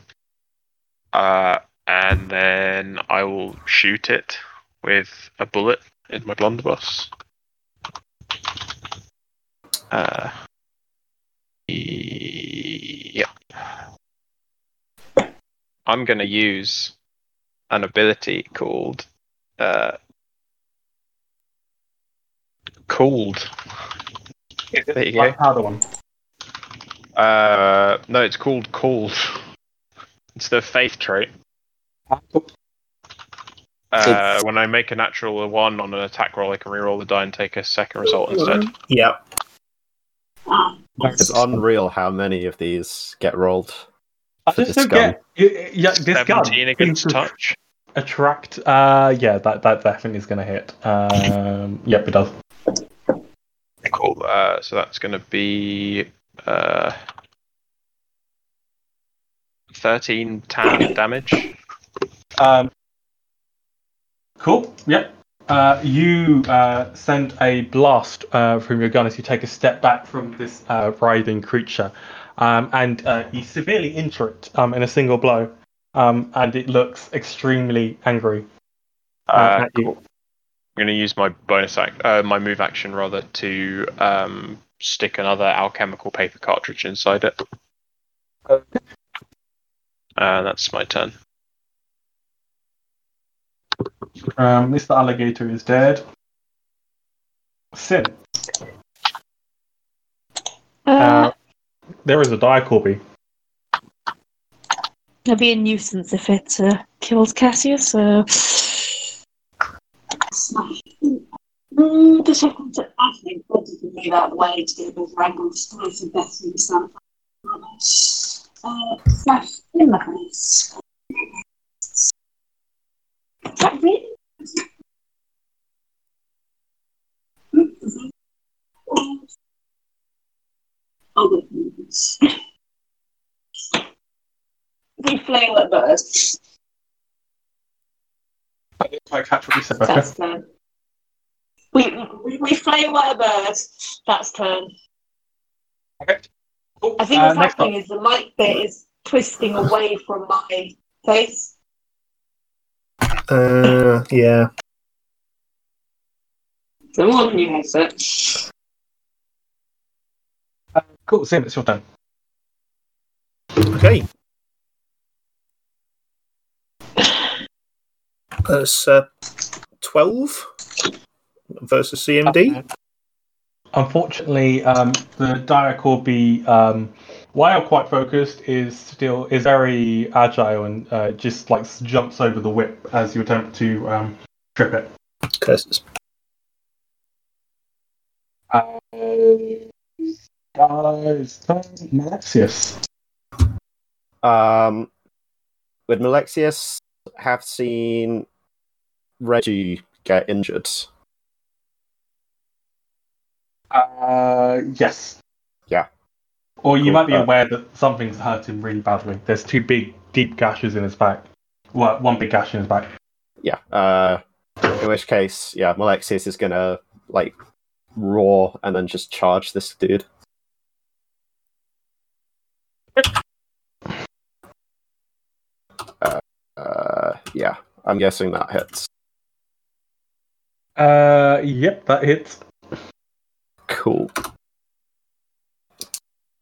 Uh, and then I will shoot it with a bullet in my blunderbuss. Uh. I'm going to use an ability called uh, Cooled. There you go. Black powder one. Uh, no, it's called called. It's the faith trait. Uh, when I make a natural one on an attack roll, I can reroll the die and take a second result instead. Yeah. Ah, It's unreal how many of these get rolled. I just this don't get. Yeah, this gun 17 seems against to touch. attract. Uh, yeah, that that definitely is going to hit. Um, *laughs* yep, it does. Cool. Uh, so that's going to be uh, 13 tan *coughs* damage. Um, cool. Yep. Uh, you uh, send a blast uh, from your gun as you take a step back from this uh, writhing creature, um, and uh, you severely injure it um, in a single blow, um, and it looks extremely angry. Uh, at cool. I'm going to use my bonus act, uh, my move action rather, to um, stick another alchemical paper cartridge inside it. Uh, that's my turn. Um, Mr. Alligator is dead. Sin. Uh, Uh, there is a Dire Corby. It'll be a nuisance if it uh, kills Cassius. So Mm, the second, I think, probably move out of the way to get a bit of wrangle to try to better understand. Uh, smash in the face. Is that really? Oh, goodness. we flail at birds. I didn't quite catch what you said, Becca. That's turn. We we, we flail at a bird. That's turn. Okay. Cool. I think Uh, what's happening up. is the light bit is twisting away from my face. Uh, yeah. So one new headset. Uh, cool, it's your turn. Okay. That's uh, 12 versus CMD. Unfortunately, um, the Dire Corby, um, while quite focused, is still is very agile and uh, just like jumps over the whip as you attempt to um, trip it. Curses. Uh, guys, Malexius. Um, with Malexius, have seen Reggie get injured. Uh, yes. Yeah. Or you Cool. might be Uh, aware that something's hurt him really badly. There's two big, deep gashes in his back. Well, one big gash in his back. Yeah. Uh, in which case, yeah, Malexius is gonna like roar and then just charge this dude. Uh, uh, yeah, I'm guessing that hits. Uh, yep, that hits. Cool.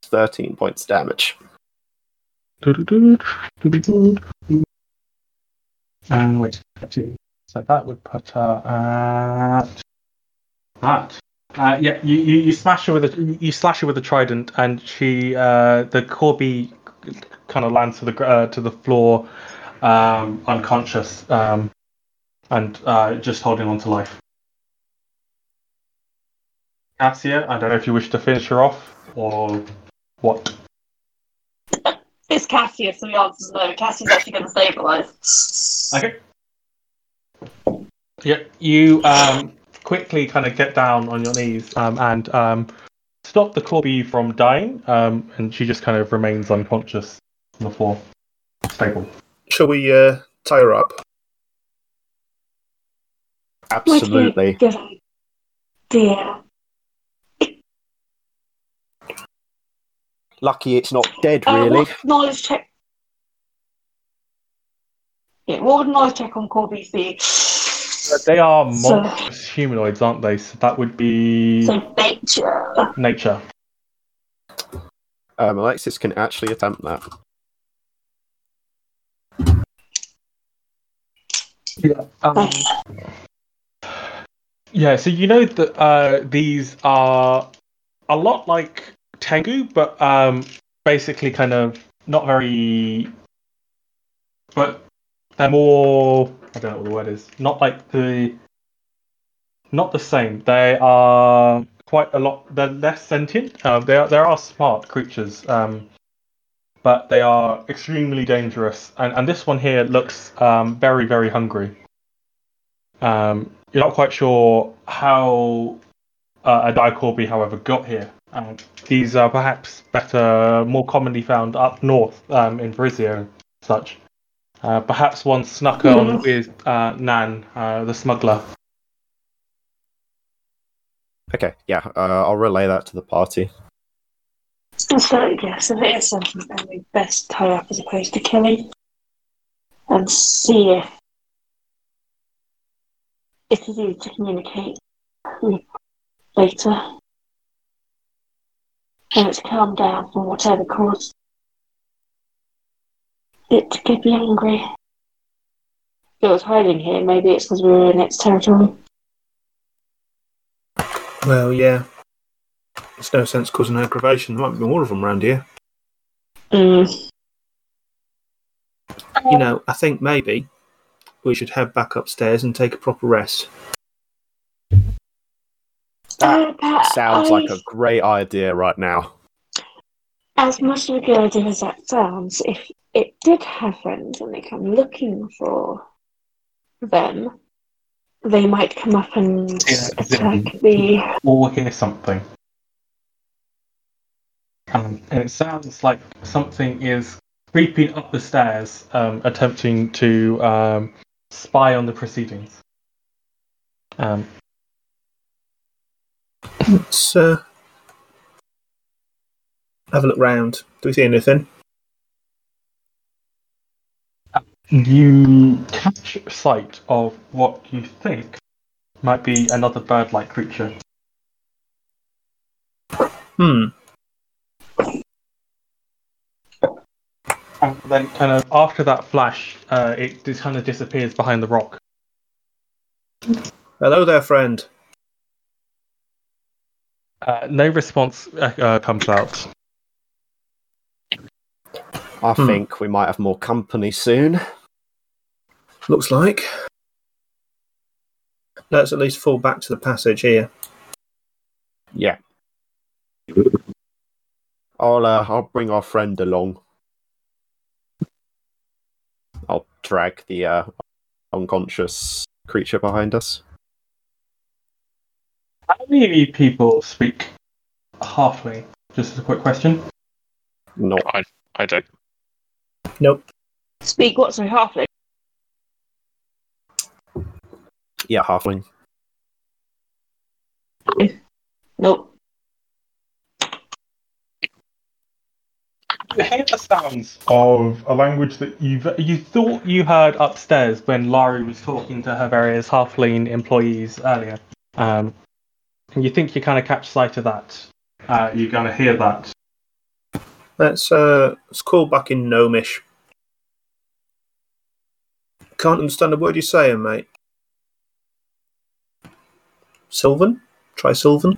13 points damage. And wait, so that would put her at that. Uh, yeah, you, you, you smash her with a you slash her with a trident, and she uh, the Corby kind of lands to the uh, to the floor, um, unconscious, um, and uh, just holding on to life. Cassia, I don't know if you wish to finish her off or what. It's Cassius, so the answer's no. Cassius is actually going to stabilize. Okay. Yeah, you um, quickly kind of get down on your knees um, and um, stop the Corby from dying, um, and she just kind of remains unconscious on the floor, stable. Shall we uh, tie her up? Absolutely. Good idea. Lucky it's not dead, Uh, really. what knowledge check? Yeah, what would knowledge check on Corby's be? But they are So- monstrous humanoids, aren't they? So that would be So nature. nature. Um, Alexis can actually attempt that. Yeah. Um, Yeah, so you know that uh, these are a lot like Tengu, but um, basically kind of not very. But they're more. I don't know what the word is. Not like the. Not the same. They are quite a lot. They're less sentient. Uh, they are. They are smart creatures. Um, but they are extremely dangerous. And and this one here looks um, very very hungry. Um, you're not quite sure how uh, a Dire Corby, however, got here. Um, these are perhaps better, more commonly found up north um, in Varisia and such. Uh, perhaps one snuck on *laughs* with uh, Nan, uh, the smuggler. Okay, yeah, uh, I'll relay that to the party. So yes, if it is something then we best tie up as opposed to killing. And see if it is easy to communicate later. And it's calmed down from whatever caused it to be angry. If it was hiding here, maybe it's because we were in its territory. Well, yeah. It's no sense causing aggravation. There might be more of them around here. Mm. you know, I think maybe we should head back upstairs and take a proper rest. That Uh, sounds I- like a great idea right now. As much of a good idea as that sounds, if it did have friends and they come looking for them, they might come up and Yeah, attack the. or hear something. Um, and it sounds like something is creeping up the stairs, um, attempting to um, spy on the proceedings. Um, Let's uh, have a look round. Do we see anything? You catch sight of what you think might be another bird-like creature. Hmm. And then, kind of after that flash, uh, it just kind of disappears behind the rock. Hello there, friend. Uh, no response uh, uh, comes out. I Hmm. think we might have more company soon. Looks like. Let's at least fall back to the passage here. Yeah. I'll uh, I'll bring our friend along. I'll drag the uh, unconscious creature behind us. How many people speak halfling? Just as a quick question. No, I I don't. Nope. Speak what? Sorry, halfling. Yeah, halfling. Nope. You hear the sounds of a language that you you thought you heard upstairs when Laria was talking to her various halfling employees earlier. Um, and you think you kind of catch sight of that. Uh, you're going to hear that. Let's uh, let's call back in gnomish. Can't understand a word you're saying, mate. Sylvan? Try Sylvan.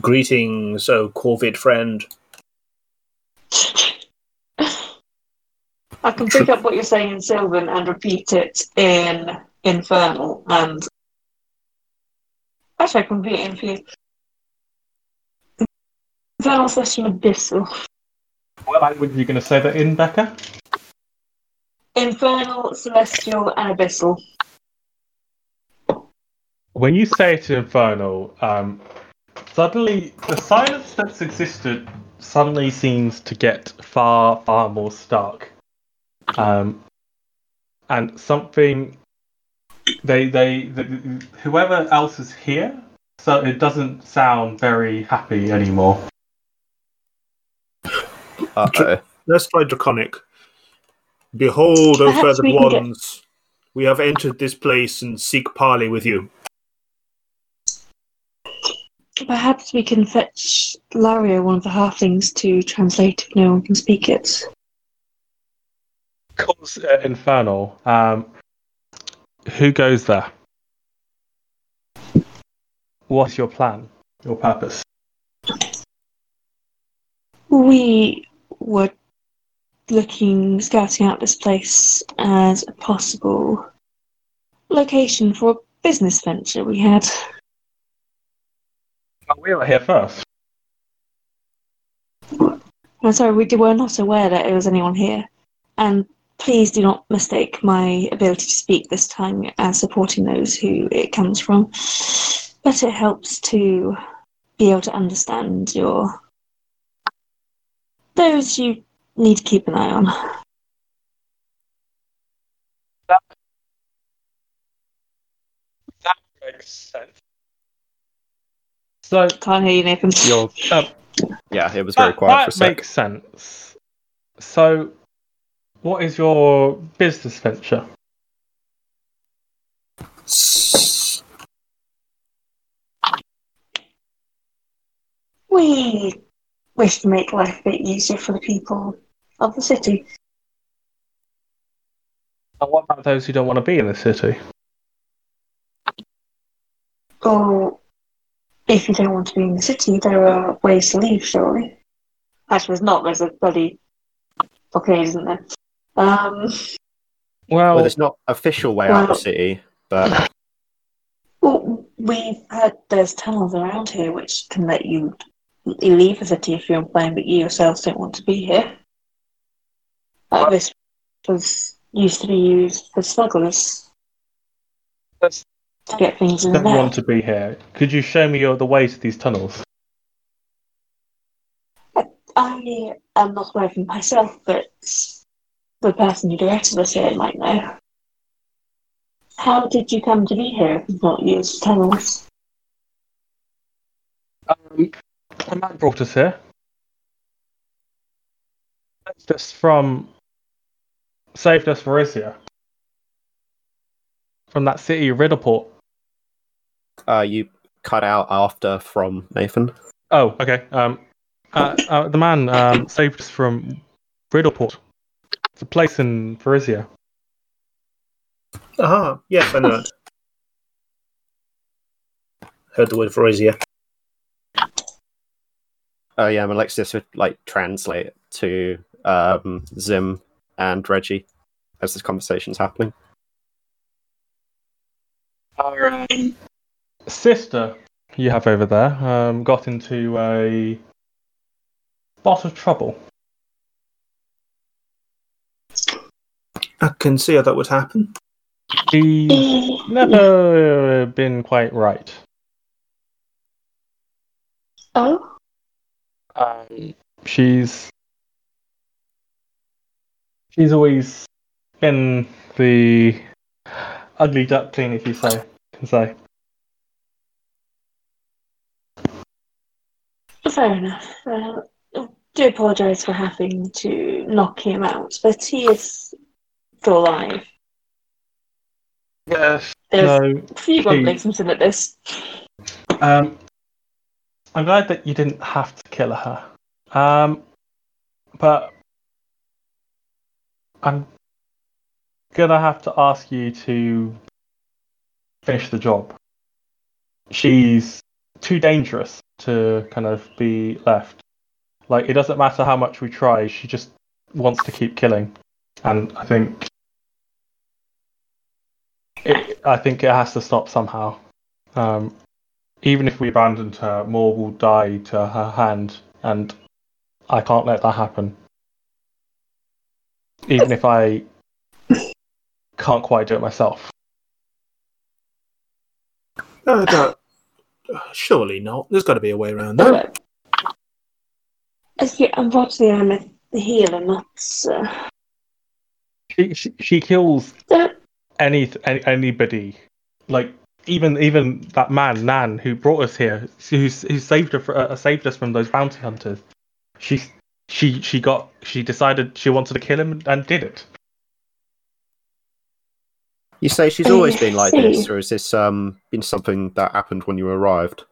Greetings, oh Corvid friend. I can pick up what you're saying in Sylvan and repeat it in Infernal, and actually, I can repeat it in few. Infernal Celestial Abyssal. What language are you going to say that in, Becca? Infernal, Celestial, and Abyssal. When you say it in Infernal, um, suddenly the silence that's existed suddenly seems to get far, far more stark. Um, and something they they the, whoever else is here, so it doesn't sound very happy anymore. Uh-oh. Let's try Draconic. Behold, O Perhaps feathered we can get- ones, we have entered this place and seek parley with you. Perhaps we can fetch Laria, one of the halflings, to translate if no one can speak it. Calls uh, Infernal. Um, who goes there? What's your plan? Your purpose? We were looking, scouting out this place as a possible location for a business venture we had. Oh, we were here first. I'm sorry, we were not aware that there was anyone here. And please do not mistake my ability to speak this time as supporting those who it comes from. But it helps to be able to understand your those you need to keep an eye on. That makes sense. So Can't hear you, Nathan. You're, um, yeah, it was very that, quiet that for a sec. makes sense. So, what is your business venture? We wish to make life a bit easier for the people of the city. And what about those who don't want to be in the city? Or if you don't want to be in the city, there are ways to leave, surely. Actually, there's not. There's a bloody blockade, isn't there? Um, Well, Well, there's not official way out of the city, but *laughs* well, we've heard there's tunnels around here which can let you, you leave the city if you're on plane, but you yourselves don't want to be here. This was used to be used for smugglers That's- to get things in don't and want to be here. Could you show me your, the way to these tunnels? I am not aware of them myself, but the person who directed us here might know. How did you come to be here if you've not used tunnels? Um, a man brought us here. Saved us from. Saved us for Isia. From that city, Riddleport. uh, you cut out after from Nathan. Oh, okay. Um, uh, uh, the man um, *coughs* saved us from Riddleport. It's a place in Varisia. Aha, yes, I know it. Heard the word Varisia. Oh yeah, I'm Alexis would like translate to um, Zim and Reggie as this conversation's happening. Our um, sister you have over there um, got into a spot of trouble. I can see how that would happen. She's never been quite right. Oh, Um, she's she's always been the ugly duckling, if you say can say. fair enough. Uh, I do apologise for having to knock him out, but he is still alive. Yes. There's No. a few rumblings at this. Um, I'm glad that you didn't have to kill her. Um, but I'm gonna have to ask you to finish the job. She's too dangerous to kind of be left. Like it doesn't matter how much we try, she just wants to keep killing, and I think it, I think it has to stop somehow. Um, even if we abandoned her, more will die to her hand, and I can't let that happen. Even if I can't quite do it myself. No, no. Surely not. There's got to be a way around that. As you, unfortunately, I'm a healer, not. Uh, She she, she kills uh, any, any anybody, like even even that man Nan who brought us here, who who saved her for, uh, saved us from those bounty hunters. She she she got she decided she wanted to kill him and did it. You say she's always been like this, or is this um been something that happened when you arrived?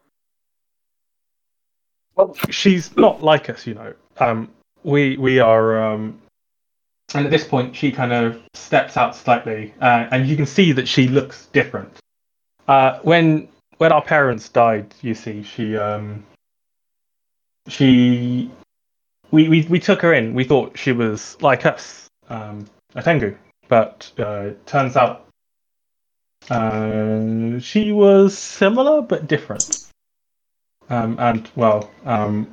Well, she's not like us, you know. Um, we we are, um, and at this point, she kind of steps out slightly, uh, and you can see that she looks different. Uh, when when our parents died, you see, she um, she we, we we took her in. We thought she was like us, um, a Tengu, but uh, turns out uh, she was similar but different. Um, and well, um,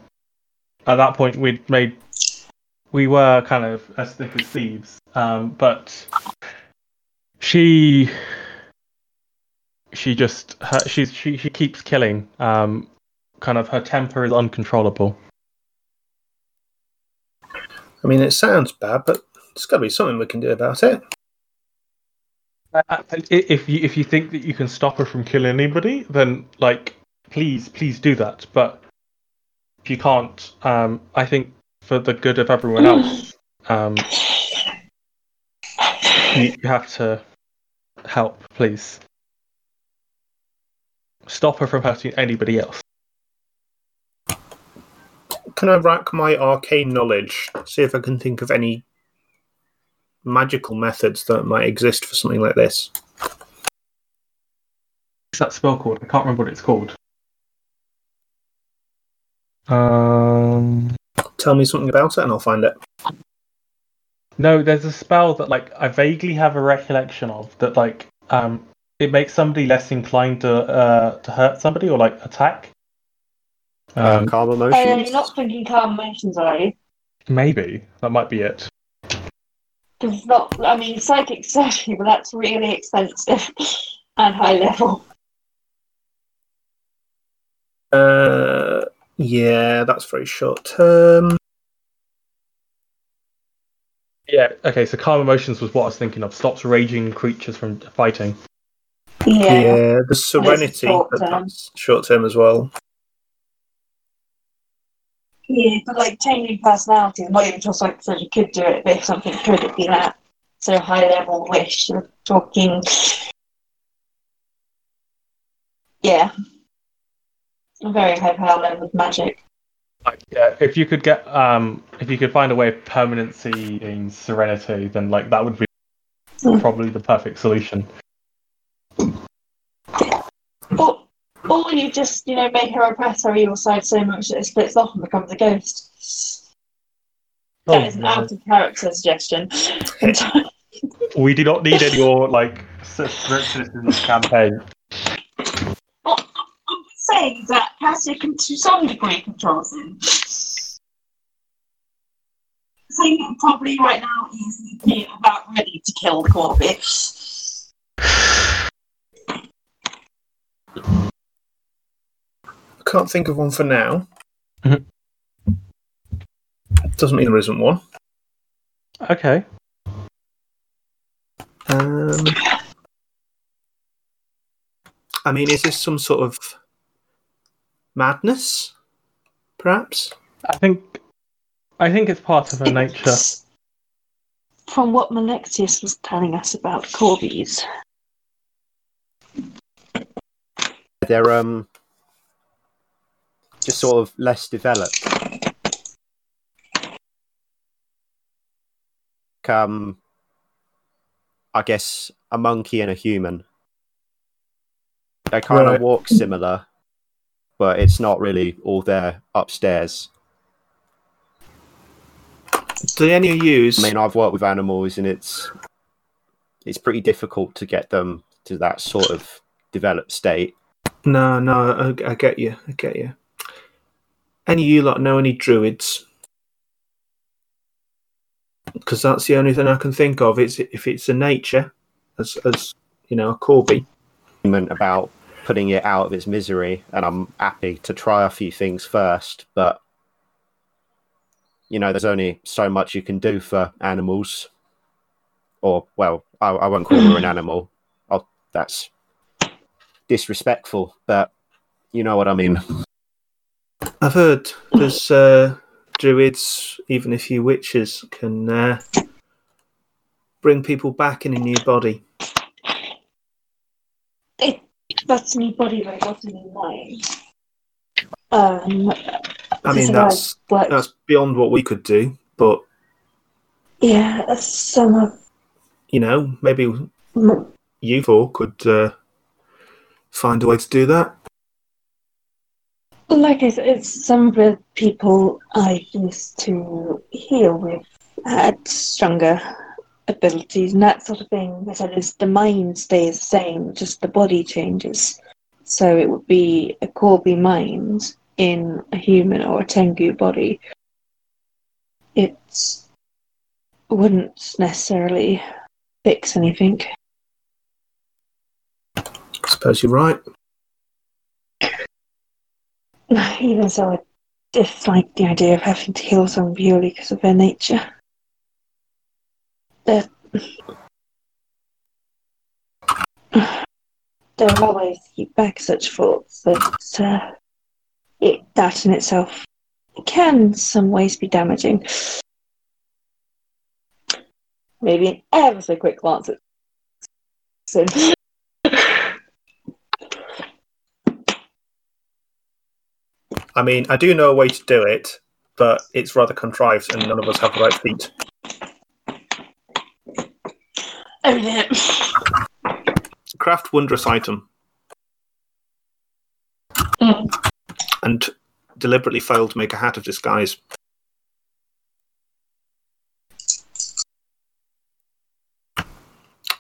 at that point we'd made we were kind of as thick as thieves. Um, but she she just her, she she keeps killing. Um, kind of her temper is uncontrollable. I mean, it sounds bad, but there's got to be something we can do about it. Uh, if you if you think that you can stop her from killing anybody, then like please please do that. But if you can't, um, I think for the good of everyone *sighs* else, um, you, you have to help. Please stop her from hurting anybody else. Can I rack my arcane knowledge, see if I can think of any magical methods that might exist for something like this? What's that spell called? I can't remember what it's called. Um, tell me something about it and I'll find it. No, there's a spell that like I vaguely have a recollection of that like um it makes somebody less inclined to uh to hurt somebody or like attack. Um, calm Oh, emotions. yeah, you're not thinking calm emotions, are you? maybe that might be it. Because not, I mean, psychic surgery, but that's really expensive *laughs* and high level. Uh, yeah, that's very short term. Yeah. Okay. So calm emotions was what I was thinking of. Stops raging creatures from fighting. Yeah. Yeah, the serenity, short term. short term as well. Yeah, but like changing personality, not even just like so you could do it, but if something could, it'd be that. So high level wish, you're talking. Yeah. A very high power level of magic. Like, yeah. If you could get um if you could find a way of permanency in serenity, then like that would be Hmm. probably the perfect solution. Or, or you just, you know, make her oppress her evil side so much that it splits off and becomes a ghost. That oh, is an no. out of character suggestion. *laughs* We do not need any more like *laughs* scriptures in this campaign. Well, I'm saying that Cassia can, to some degree, controls him. I think probably right now he's about ready to kill the Corby. Can't think of one for now. Mhm. Doesn't mean there isn't one. Okay. Um, I mean, is this some sort of madness? Perhaps. I think I think it's part of her nature. From what Malexius was telling us about Corby's, They're um just sort of less developed. Um, I guess a monkey and a human. They kind Right. of walk similar, but it's not really all there upstairs. Do any of you use? I mean, I've worked with animals, and it's it's pretty difficult to get them to that sort of developed state. No, no, I, I get you. I get you. Any of you lot know any druids? Because that's the only thing I can think of. It's if it's a nature, as as you know, a Corby. about putting it out of its misery, and I'm happy to try a few things first, but you know, there's only so much you can do for animals. Or, well, I, I won't call her an *clears throat* animal. Oh, that's disrespectful, but you know what I mean. I've heard there's uh, druids, even a few witches, can uh, bring people back in a new body. It, that's new body by what's in your mind. Um, I mean, is how it that's works. that's beyond what we could do, but yeah, that's some of you know, maybe you four could uh, find a way to do that. Like I said, it's some of the people I used to heal with had stronger abilities and that sort of thing. They said the mind stays the same, just the body changes. So it would be a Corby mind in a human or a Tengu body. It wouldn't necessarily fix anything. I suppose you're right. *laughs* Even so, I dislike the idea of having to heal someone purely because of their nature. There, *sighs* there are ways to keep back such thoughts, but uh, it, that in itself can, some ways, be damaging. Maybe an ever so quick glance at I mean, I do know a way to do it, but it's rather contrived, and none of us have the right feat. Oh yeah. Craft wondrous item. Mm. And deliberately failed to make a hat of disguise.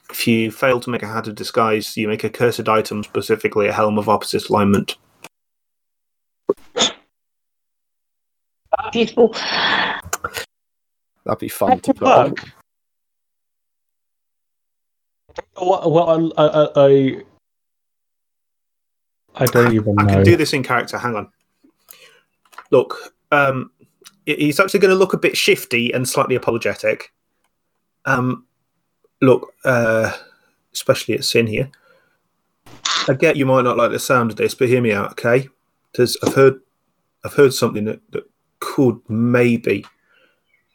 If you fail to make a hat of disguise, you make a cursed item, specifically a helm of opposite alignment. Beautiful. That'd be fun to put on. What, what I, I, I, I don't even know. I can do this in character. Hang on. Look, um, he's actually going to look a bit shifty and slightly apologetic. Um, look, uh, especially at Sin here. I get you might not like the sound of this, but hear me out, okay? There's, I've heard, I've heard something that, that could maybe,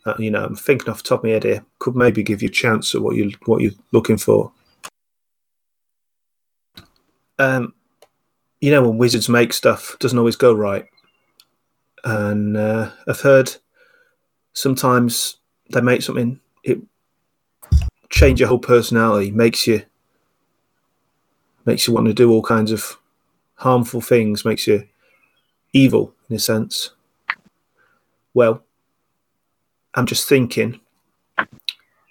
uh, you know, I'm thinking off the top of my head here, could maybe give you a chance at what you what you're looking for. Um, you know, when wizards make stuff, doesn't always go right. And uh, I've heard sometimes they make something, it change your whole personality, makes you makes you want to do all kinds of harmful things, makes you evil in a sense. Well, I'm just thinking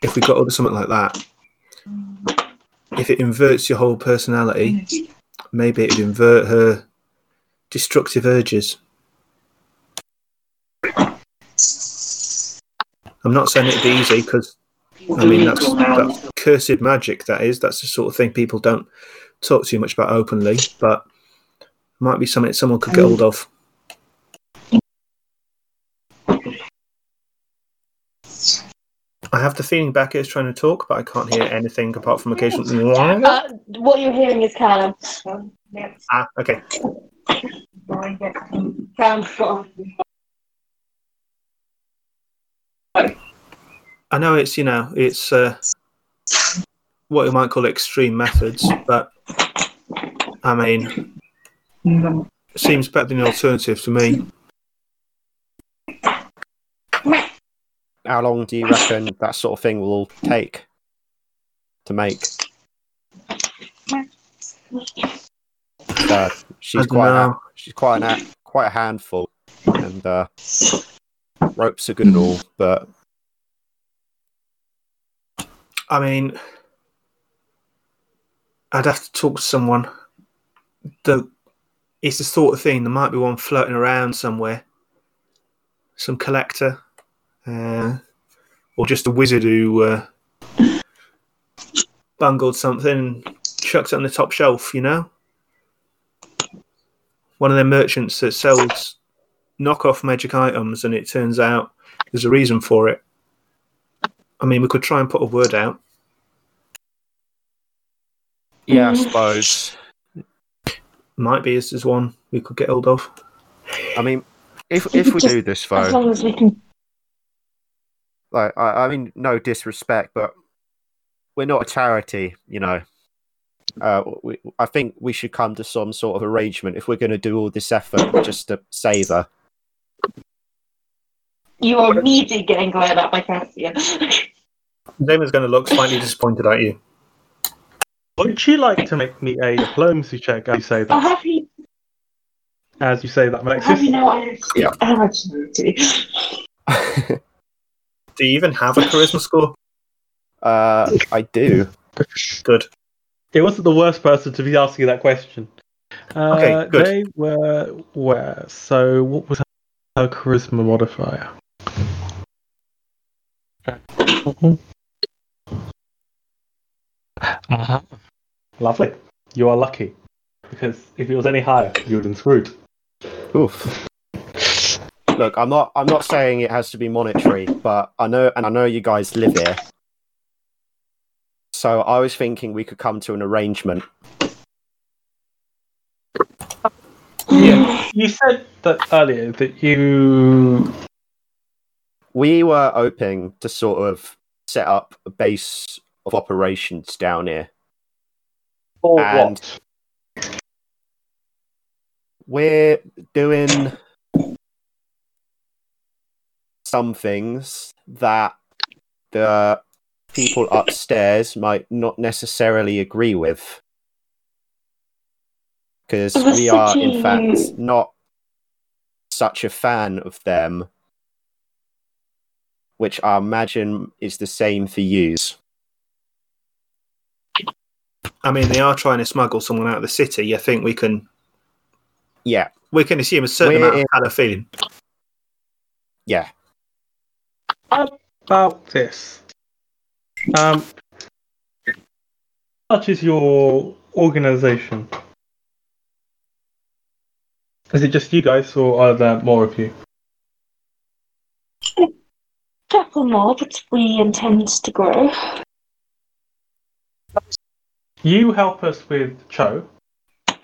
if we got over something like that, if it inverts your whole personality, maybe it'd invert her destructive urges. I'm not saying it'd be easy because I mean that's that's cursed magic. That is that's the sort of thing people don't talk too much about openly, but might be something someone could get hold of. I have the feeling Becca is trying to talk, but I can't hear anything apart from occasional. *laughs* Uh, what you're hearing is Callum. Ah, okay. Callum's got I know it's you know it's uh, what you might call extreme methods, but I mean, it seems better than the alternative to me. How long do you reckon that sort of thing will take to make? Uh, she's quite a, she's quite an a- quite a handful, and uh, ropes are good and all, but I mean, I'd have to talk to someone. The it's the sort of thing. There might be one floating around somewhere, some collector, uh, or just a wizard who uh, bungled something and chucked it on the top shelf. You know, one of their merchants that sells knockoff magic items, and it turns out there's a reason for it. I mean, we could try and put a word out. yeah, I suppose. Might be as there's one we could get hold of. I mean, if if we do this though, As long as we can. Like I, I mean, no disrespect, but we're not a charity, you know. Uh, we, I think we should come to some sort of arrangement if we're going to do all this effort just to save her. You are immediately getting glared at by Cassia. Damon's *laughs* going to look slightly disappointed at you. Would you like to make me a diplomacy check as you say I'm that? happy. As you say that, I'm happy Alexis? now. I Yeah. how much *laughs* do you? Even have a charisma score? uh, I do. Good. It wasn't the worst person to be asking that question. Uh, Okay, good. They were where? So, what was her charisma modifier? Uh-huh. Lovely. You are lucky. Because if it was any higher, you would have been screwed. Oof. Look, I'm not. I'm not saying it has to be monetary, but I know, and I know you guys live here. So I was thinking we could come to an arrangement. Yeah. You said that earlier that you. We were hoping to sort of set up a base of operations down here. Or And- what? We're doing some things that the people upstairs might not necessarily agree with. Because The we are, in fact, not such a fan of them, which I imagine is the same for yous. I mean, they are trying to smuggle someone out of the city. I think we can Yeah, we can assume a certain We're amount of in- kind of feeling. yeah. About this. Um, such is your organization? Is it just you guys, or are there more of you? A Couple more, but we intend to grow. You help us with Cho,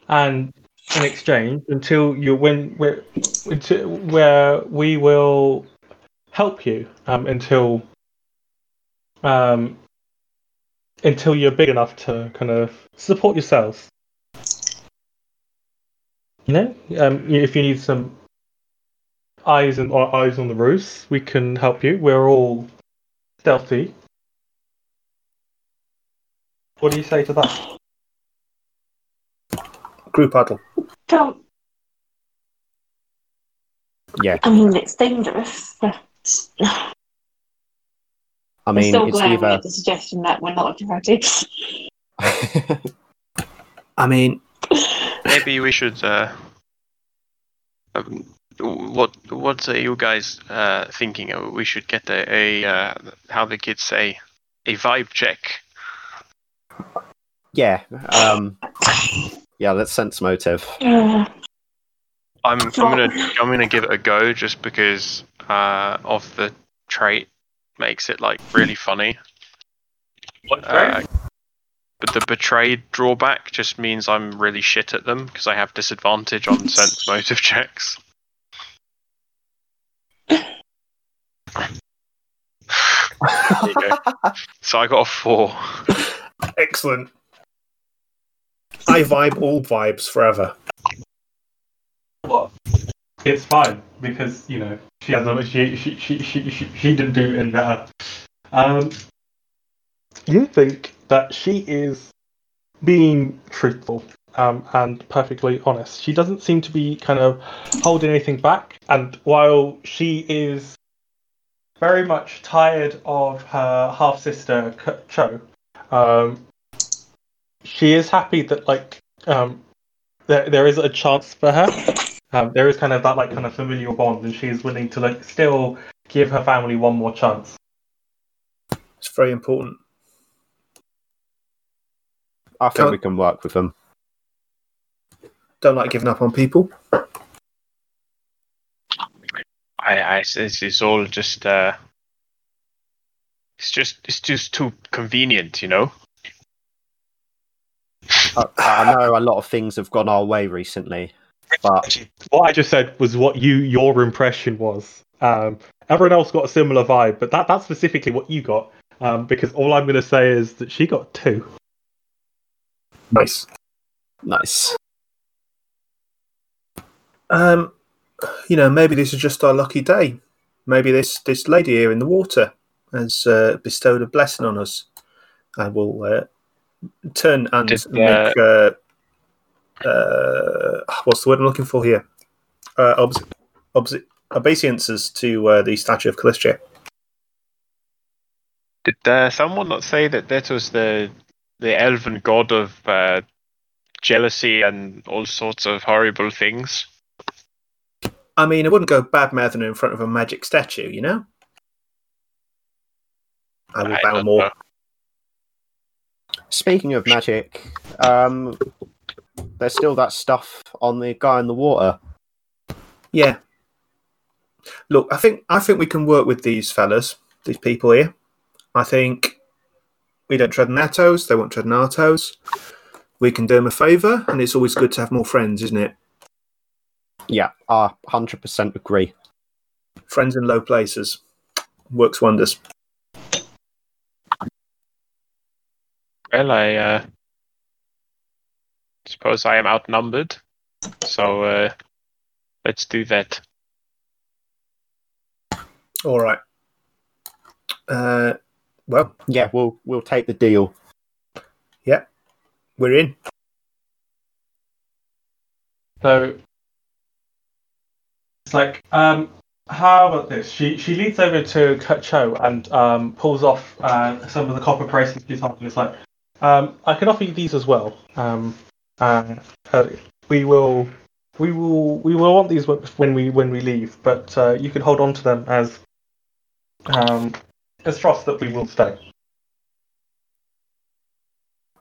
and in exchange, until you when where until, where we will help you um, until um, until you're big enough to kind of support yourselves. You know, um, if you need some eyes and or eyes on the roofs, we can help you. We're all stealthy. What do you say to that? Group huddle. Don't. Yeah. I mean, it's dangerous, but *sighs* I mean, I'm mean, it's glad either at the suggestion that we're not dramatic. *laughs* I mean, Maybe we should. Uh, um, what what are you guys uh, thinking? Uh, We should get a, a uh, how the kids say a vibe check. yeah. Um, yeah, let's sense motive. *sighs* Uh, I'm I'm gonna I'm gonna give it a go just because uh, of the trait makes it like really funny. What Uh, but the betrayed drawback just means I'm really shit at them because I have disadvantage on sense *laughs* motive checks. There you go. *laughs* So I got a four. excellent. I vibe all vibes forever. What? It's fine because you know she has a, she, she, she, she, she, she didn't do any better. Um, you think that she is being truthful um, and perfectly honest. She doesn't seem to be kind of holding anything back, and while she is very much tired of her half sister Cho, um, she is happy that like um, there there is a chance for her. Um, there is kind of that like kind of familial bond, and she is willing to like still give her family one more chance. It's very important. I think Can't- we can work with them. Don't like giving up on people. I, I it's, it's all just uh, it's just it's just too convenient, you know. I, I know a lot of things have gone our way recently, but What I just said was what you your impression was. Um, everyone else got a similar vibe, but that that's specifically what you got. Um, because all I'm going to say is that she got two. Nice. nice. Um, you know, maybe this is just our lucky day. Maybe this this lady here in the water has uh, bestowed a blessing on us. I will uh, turn and Did, make uh, what's the word I'm looking for here? Uh, obs- obs- obeisances to uh, the statue of Calistria. Did uh, someone not say that that was the the elven god of uh, jealousy and all sorts of horrible things? I mean, I wouldn't go bad mouthing in front of a magic statue, you know. I will I bow more. know. Speaking of magic, um, there's still that stuff on the guy in the water. Yeah. Look, I think I think we can work with these fellas, these people here. I think we don't tread on their toes; they won't tread on our toes. We can do them a favour, and it's always good to have more friends, isn't it? Yeah, I 100% agree. Friends in low places works wonders. Well, I uh, suppose I am outnumbered, so uh, let's do that. All right. Uh, well, Yeah, we'll we'll take the deal. Yeah, we're in. So it's like, um, how about this? She she leads over to Cho and um, pulls off uh, some of the copper bracelets she's holding. It's like, Um, I can offer you these as well. Um, uh, uh, we will, we will, we will want these when we when we leave, but uh, you can hold on to them as um, as trust that we will stay.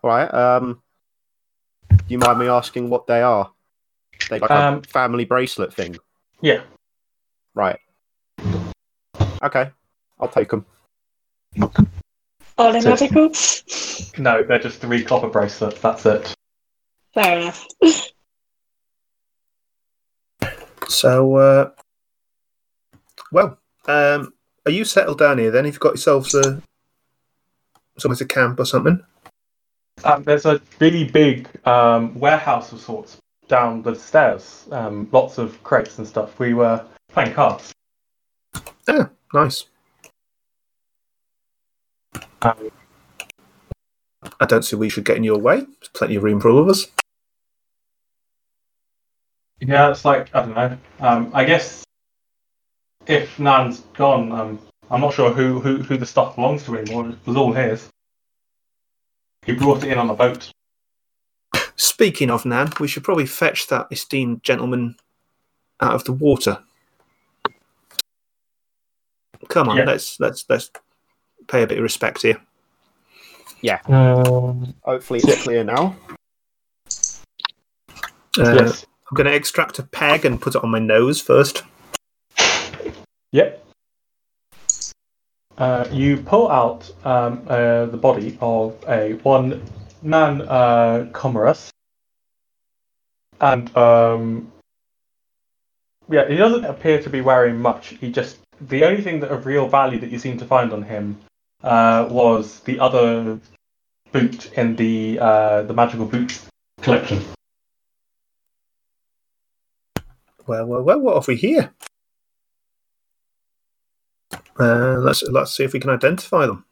All right. Um, do you mind me asking what they are? They like Um, a family bracelet thing, Yeah. right? Okay, I'll take them. Are they magical? No, they're just three copper bracelets. That's it. Fair enough. So, uh, well, um, are you settled down here then? Have you got yourselves a somewhere to camp or something? Um, there's a really big um, warehouse of sorts down the stairs. Um, lots of crates and stuff. We were playing cards. Yeah, nice. Um, I don't see we should get in your way. There's plenty of room for all of us. yeah, it's like I don't know. Um, I guess if Nan's gone, um, I'm not sure who, who who the stuff belongs to anymore. It was all his. He brought it in on a boat. Speaking of Nan, we should probably fetch that esteemed gentleman out of the water. Come on, Yeah. let's let's let's pay a bit of respect here. Um, Hopefully, it's clear now. Uh, yes. I'm going to extract a peg and put it on my nose first. Yep. Uh, you pull out um, uh, the body of a one man uh, Comerus, and um, yeah, he doesn't appear to be wearing much. He just the only thing that of real value that you seem to find on him uh, was the other boot in the uh, the magical boots collection. Well, well, well, what have we here? Uh, let's let's see if we can identify them.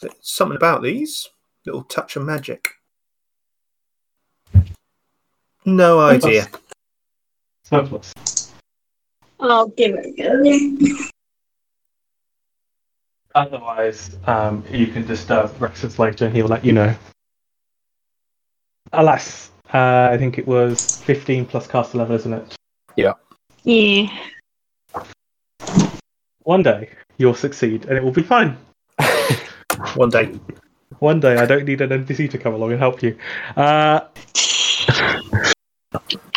There's something about these little touch of magic. No idea. Surplus. I'll give it a go. Otherwise, um, you can disturb Rexus later and he'll let you know. Alas, uh, I think it was 15 plus caster level, isn't it? Yeah. One day you'll succeed and it will be fine. *laughs* One day. One day I don't need an NPC to come along and help you. Uh, *laughs*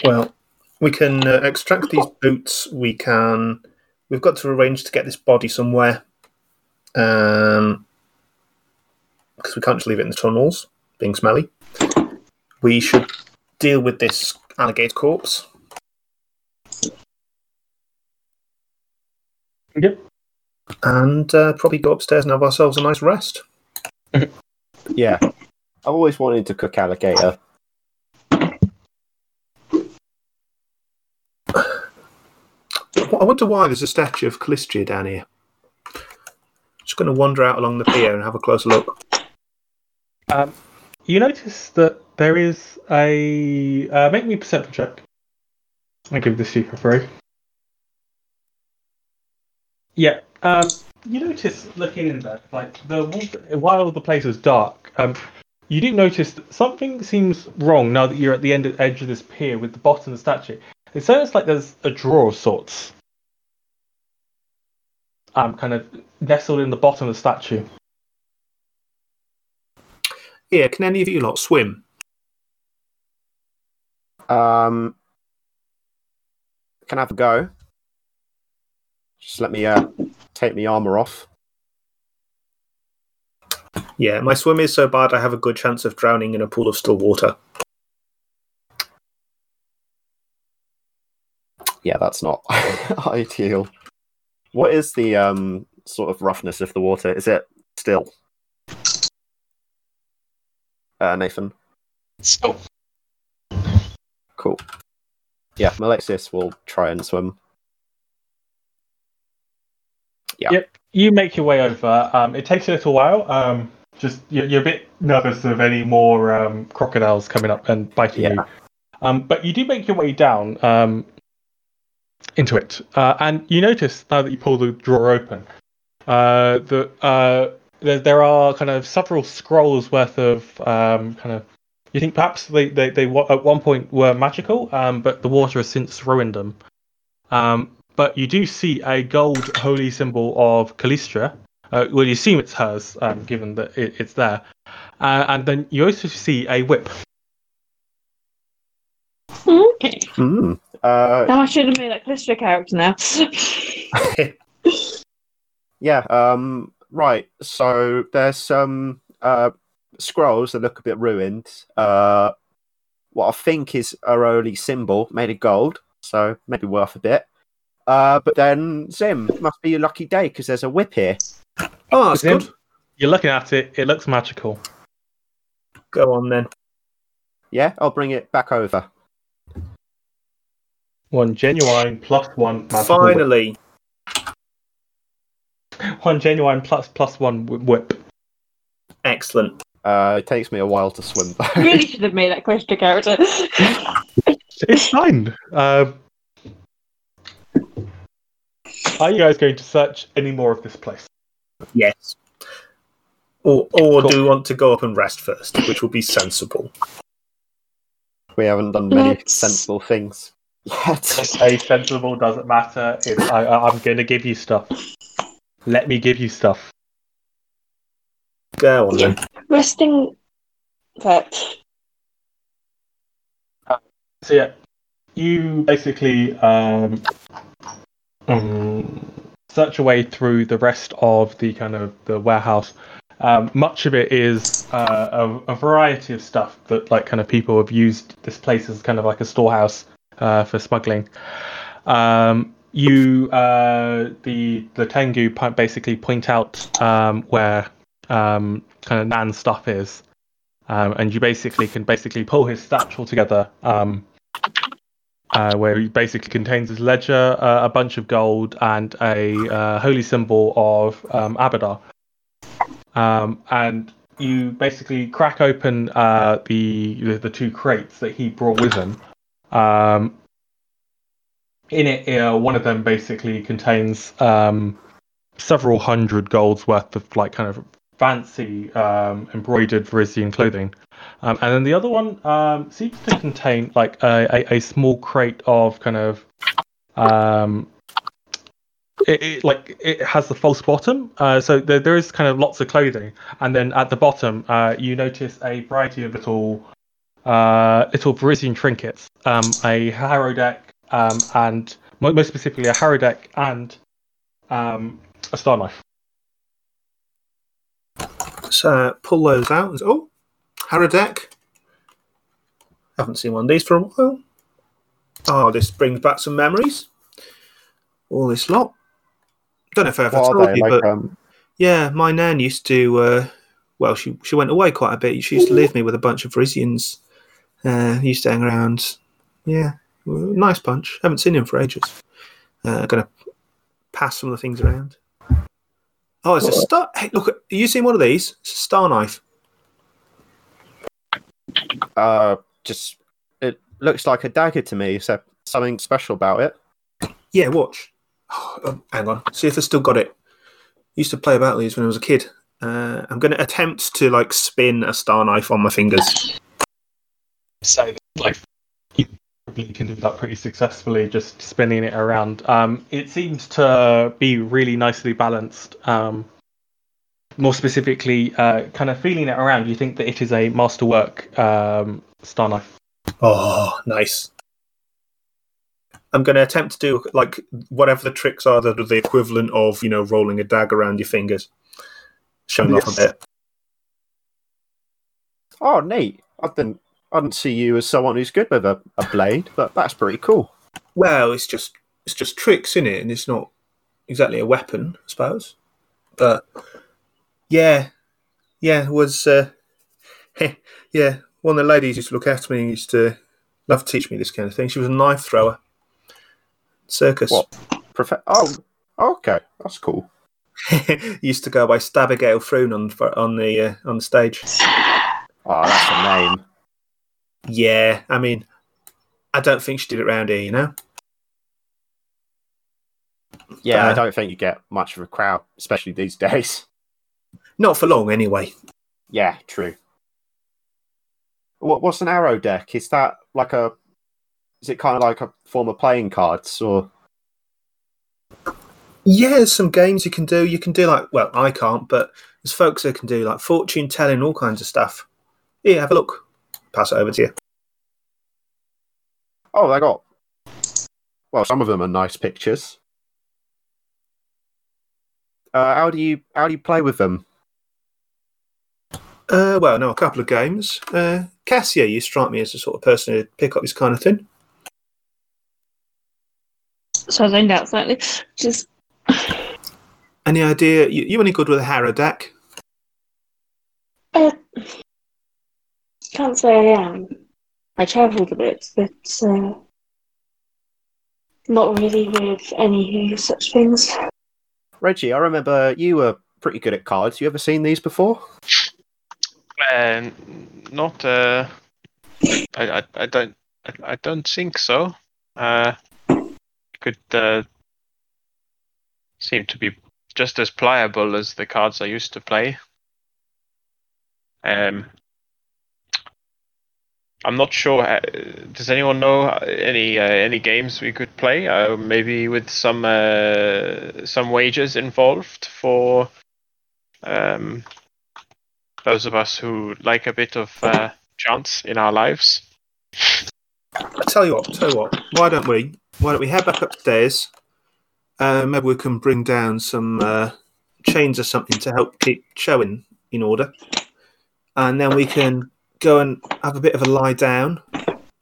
Well, we can uh, extract these boots. We can. We've got to arrange to get this body somewhere. Um, because we can't just leave it in the tunnels, being smelly. We should deal with this alligator corpse. yep. and uh, probably go upstairs and have ourselves a nice rest. *laughs* Yeah, I've always wanted to cook alligator. I wonder why there's a statue of Calistria down here. Just going to wander out along the pier and have a closer look. Um, you notice that there is a. Uh, make me perception check. I'll give this to you for free. Yeah. Um, you notice looking in there, like the while the place is dark, um, you do notice that something seems wrong now that you're at the end edge of this pier with the bottom of the statue. It sounds like there's a drawer of sorts, um, kind of nestled in the bottom of the statue. Yeah, can any of you lot swim? Um, can I have a go? Just let me uh, take my armor off. Yeah, my swim is so bad I have a good chance of drowning in a pool of still water. Yeah, that's not *laughs* ideal. What is the um sort of roughness of the water? Is it still? Uh, Nathan. So, Cool. Yeah, Alexis will try and swim. Yeah. Yep. You make your way over. Um, it takes a little while. Um, just you're, you're a bit nervous of any more um, crocodiles coming up and biting Yeah. you. Um, but you do make your way down um, into it, uh, and you notice now that you pull the drawer open uh, that uh, there, there are kind of several scrolls worth of um, kind of. You think perhaps they, they, they wa- at one point were magical, um, but the water has since ruined them. Um, but you do see a gold holy symbol of Calistria. Uh, well, you assume it's hers, um, given that it, it's there. Uh, and then you also see a whip. Okay. Hmm. Uh, Now I should have made that Callisto character now. *laughs* yeah. Um. Right. So there's some uh scrolls that look a bit ruined. Uh, what I think is a holy symbol made of gold, so maybe worth a bit. Uh, but then Zim must be a lucky day because there's a whip here. Oh, that's Zim? good. You're looking at it, it looks magical. Go on then. Yeah, I'll bring it back over. One genuine plus one magical whip. Finally. One genuine plus plus one whip. Excellent. Uh, it takes me a while to swim. though. really should have made that Callisto character. *laughs* It's fine. Um, are you guys going to search any more of this place? Yes. Or, or Cool. do we want to go up and rest first, which will be sensible? we haven't done many Let's- sensible things yet. Say sensible doesn't matter. It's, I, I, I'm going to give you stuff. Let me give you stuff. Go on then. Resting. That. So yeah, you basically um, um, search your way through the rest of the kind of the warehouse. Um, much of it is uh, a, a variety of stuff that like kind of people have used this place as kind of like a storehouse uh, for smuggling. Um, you uh, the the Tengu basically point out um, where um, kind of Nan's stuff is, um, and you basically can basically pull his satchel together, um, uh, where he basically contains his ledger, uh, a bunch of gold, and a uh, holy symbol of um, Abadar. And you basically crack open the the two crates that he brought with him. Um, in it, uh, one of them basically contains um, several hundred golds worth of like kind of fancy um, embroidered Varisian clothing. Um, and then the other one um, seems to contain like a, a, a small crate of kind of um, it, it like it has the false bottom, uh, so there, there is kind of lots of clothing, and then at the bottom uh, you notice a variety of little uh, little Varisian trinkets, um, a harrow deck, um, and most specifically a harrow deck and um, a star knife. So uh, pull those out. and- Oh, Harrow deck. Haven't seen one of these for a while. Oh, this brings back some memories. All this lot. Don't know if I ever What told you, Like, but um, yeah, my nan used to. Uh, well, she she went away quite a bit. She used to leave me with a bunch of Varisians. Uh, used to hang around. Yeah, nice bunch. Haven't seen him for ages. Uh, gonna pass some of the things around. Oh, it's a star. Hey, look! Have you seen one of these? It's a star knife. uh, just it looks like a dagger to me. So something special about it. Yeah, watch. um, *sighs* hang on. See if I still got it. Used to play about these when I was a kid. Uh, I'm going to attempt to like spin a star knife on my fingers. So like you probably can do that pretty successfully, just spinning it around. Um, it seems to be really nicely balanced. Um, more specifically, uh, kind of feeling it around, you think that it is a masterwork um, star knife. Oh, nice. I'm going to attempt to do like whatever the tricks are that are the equivalent of you know rolling a dagger around your fingers, showing off a bit. Oh, neat! I didn't I didn't see you as someone who's good with a, a blade, but that's pretty cool. Well, it's just it's just tricks in it, and it's not exactly a weapon, I suppose. But yeah, yeah, it was uh, *laughs* yeah. One of the ladies used to look after me and used to love to teach me this kind of thing. She was a knife thrower. Circus. What? Profe- oh, okay, that's cool. *laughs* used to go by Stabigail Froon on on the uh, on the stage. Oh, that's a name. Yeah, I mean, I don't think she did it round here, you know. Yeah, I Uh, don't think you get much of a crowd, especially these *laughs* days. Not for long, anyway. Yeah, true. What, what's an Harrow deck? Is that like a? Is it kind of like a form of playing cards, or Yeah, there's some games you can do. You can do like, well, I can't, but there's folks that can do like fortune telling, all kinds of stuff. Here, have a look. Pass it over to you. oh, they got? Well, some of them are nice pictures. Uh, how do you how do you play with them? Uh, well, no, a couple of games. Uh, Cassia, you strike me as the sort of person who'd pick up this kind of thing. So I zoned out slightly. Just Any idea? You, you any good with a Harrow deck? uh, can't say I am. I travelled a bit, but uh, not really with any such things. Reggie, I remember you were pretty good at cards. You ever seen these before? Uh, not. Uh, I, I, I don't. I, I don't think so. Uh, could uh, seem to be just as pliable as the cards I used to play. Um, I'm not sure. Uh, does anyone know any uh, any games we could play? Uh, maybe with some uh, some wagers involved for um, those of us who like a bit of uh, chance in our lives. I tell you what, tell you what. Why don't we? Why don't we head back upstairs? Uh, maybe we can bring down some uh, chains or something to help keep showing in order, and then we can go and have a bit of a lie down,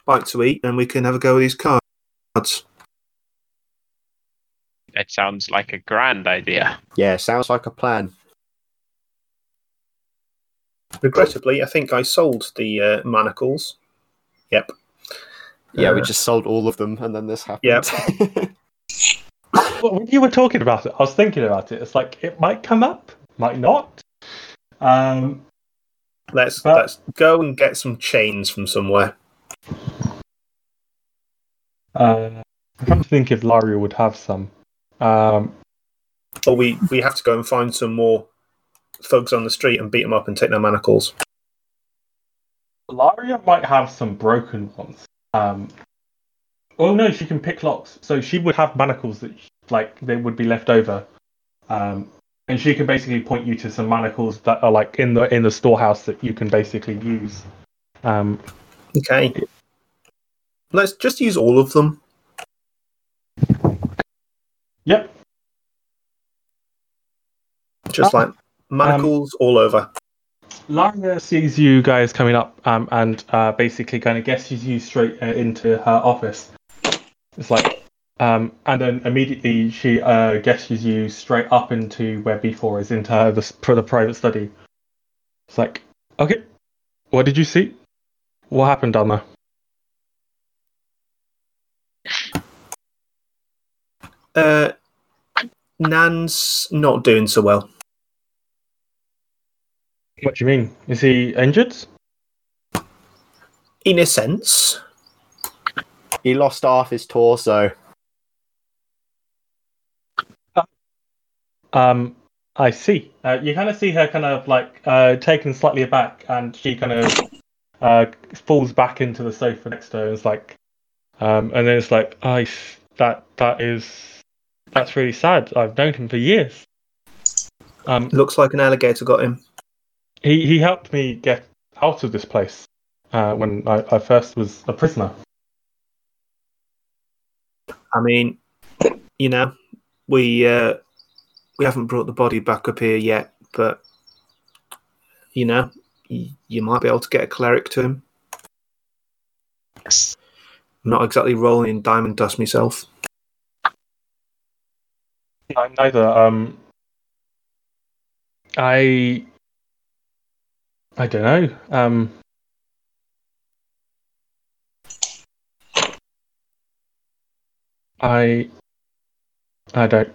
bite to eat, and we can have a go with these cards. It sounds like a grand idea. Yeah, sounds like a plan. Regrettably, I think I sold the uh, manacles. Yep. Yeah, we Uh, just sold all of them, and then this happened. Yep. *laughs* Well, when you were talking about it, I was thinking about it. It's like it might come up, might not. Um, Let's But- let's go and get some chains from somewhere. uh, I'm trying to think if Laria would have some. Um, Or we, we have to go and find some more thugs on the street and beat them up and take their manacles. Laria might have some broken ones. Um, oh no, she can pick locks, so she would have manacles that like they would be left over, um, and she can basically point you to some manacles that are like in the in the storehouse that you can basically use. Um, Okay. Let's just use all of them. yep. Just like manacles all over. Laria sees you guys coming up um, and uh, basically kind of guesses you straight uh, into her office. It's like, um, and then immediately she uh, guesses you straight up into where B4 is, into her, the, for the private study. It's like, okay, what did you see? What happened down there? Uh, Nan's not doing so well. What do you mean? Is he injured? In a sense. he lost half his torso. Um, I see. Uh, you kind of see her kind of like uh, taken slightly aback, and she kind of uh, falls back into the sofa next to her. And it's like, um, and then it's like, I that that is that's really sad. I've known him for years. Um, Looks like an alligator got him. he he helped me get out of this place uh, when I, I first was a prisoner. I mean, you know, we uh, we haven't brought the body back up here yet, but you know, y- you might be able to get a cleric to him. I'm not exactly rolling in diamond dust myself. I'm neither. Um, I I don't know. Um, I I don't.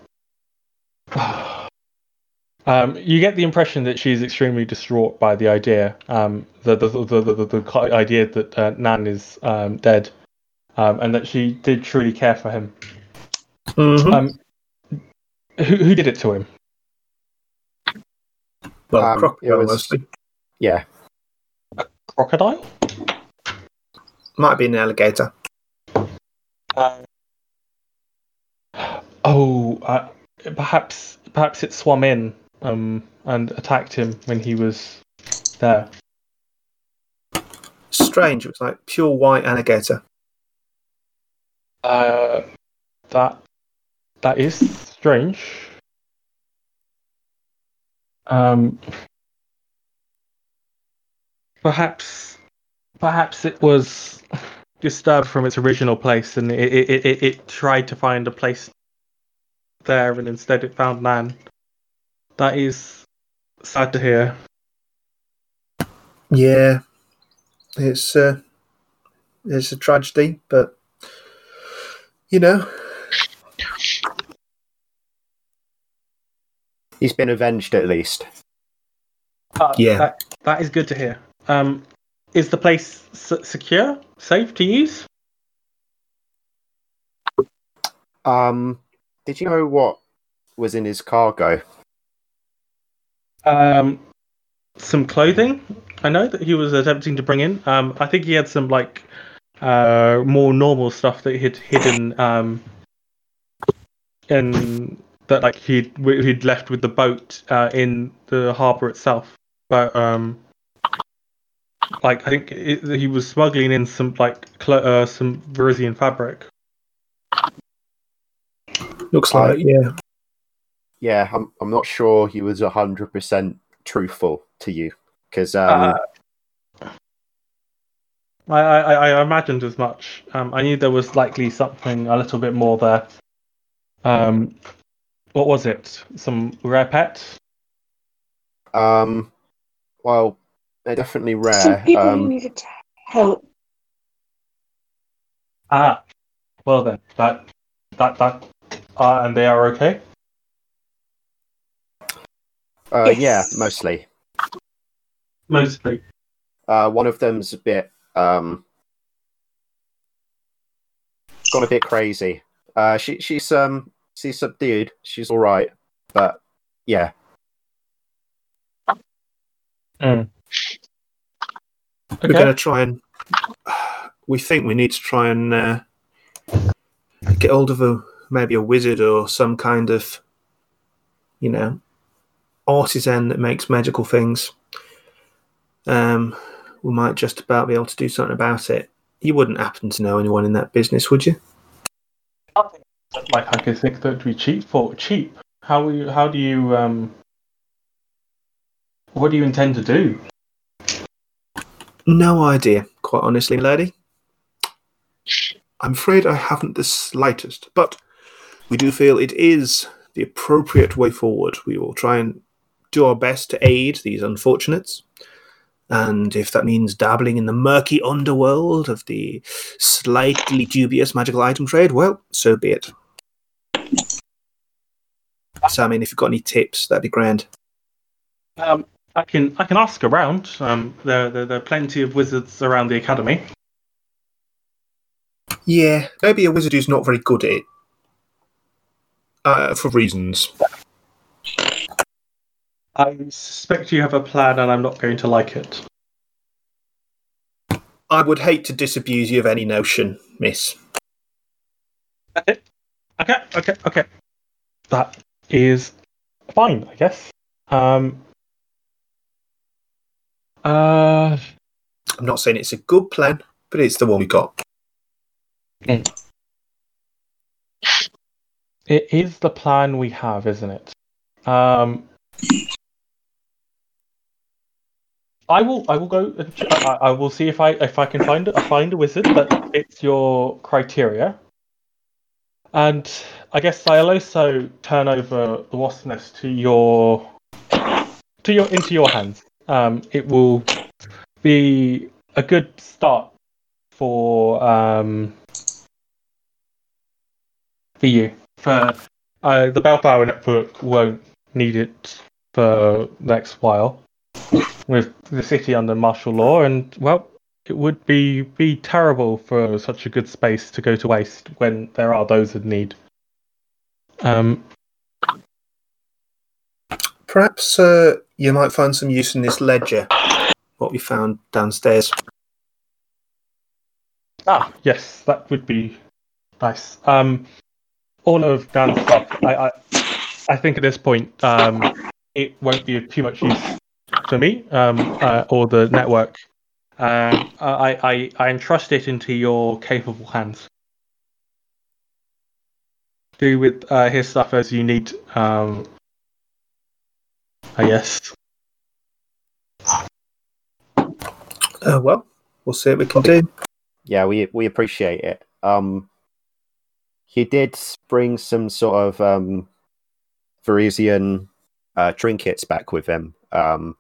Um, you get the impression that she's extremely distraught by the idea, um, the, the, the, the, the, the idea that uh, Nan is um, dead, um, and that she did truly care for him. Mhm. Um, who, who did it to him? Well, Um, crocodile was- mostly. Yeah. Crocodile? Might be an alligator. Uh, oh, uh, perhaps perhaps it swam in um, and attacked him when he was there. Strange. It was like pure white alligator. Uh, that that is strange. Um, perhaps perhaps it was disturbed from its original place, and it it, it, it, it tried to find a place there, and instead it found land. That is sad to hear. Yeah, it's uh, it's a tragedy, but you know, He's been avenged at least. Uh, Yeah. that, that is good to hear. Um, is the place s- secure, safe to use? Um, did you know what was in his cargo? Um, some clothing. I know that he was attempting to bring in. Um, I think he had some like uh more normal stuff that he'd hidden um in that like he'd he'd left with the boat uh, in the harbor itself. But um, like I think it, he was smuggling in some like clo- uh, some Varisian fabric. Looks like yeah. Yeah, I'm. I'm not sure he was hundred percent truthful to you because um, Uh, I, I, I imagined as much. Um, I knew there was likely something a little bit more there. Um, what was it? Some rare pet? um, well, they're definitely rare. Some people who Um, needed help. Ah, well then, that that that, uh, and they are okay. uh, Yes. yeah, mostly. Mostly. Uh, one of them's a bit um, gone a bit crazy. Uh, she she's um she's subdued. She's all right, but yeah, We're Okay. going to try and. *sighs* We think we need to try and uh, get hold of a maybe a wizard or some kind of, you know, artisan that makes magical things. Um, we might just about be able to do something about it. You wouldn't happen to know anyone in that business, would you? Like I could think that be cheap for cheap. How you, how do you um? What do you intend to do? No idea, quite honestly, lady. I'm afraid I haven't the slightest, but we do feel it is the appropriate way forward. We will try and do our best to aid these unfortunates. And if that means dabbling in the murky underworld of the slightly dubious magical item trade, well, so be it. So, I mean, if you've got any tips, that'd be grand. Um, I can I can ask around. Um, there, there there are plenty of wizards around the academy. Yeah, maybe a wizard who's not very good at it. Uh, for reasons. I suspect you have a plan, and I'm not going to like it. I would hate to disabuse you of any notion, miss. Okay, okay, okay, okay. That is fine, I guess. Um. Uh. I'm not saying it's a good plan, but it's the one we got. It is the plan we have, isn't it? Um, I will. I will go. I, I will see if I if I can find a find a wizard that fits your criteria. And I guess I'll also turn over the wasp nest to your to your into your hands. Um, it will be a good start for um, for you. For uh, the Bellflower Network won't need it for the next while with the city under martial law, and well, it would be be terrible for such a good space to go to waste when there are those in need. Um, perhaps uh, you might find some use in this ledger. What we found downstairs. Ah, yes, that would be nice. Um, all of Dan's stuff, I, I, I think at this point, um, it won't be of too much use for me um, uh, or the network. Um, I, I, I entrust it into your capable hands. Do with uh, his stuff as you need. Um, I guess. Uh, well, we'll see what we can do. Yeah, we we appreciate it. Um, he did bring some sort of um, Varisian uh, trinkets back with him. Um,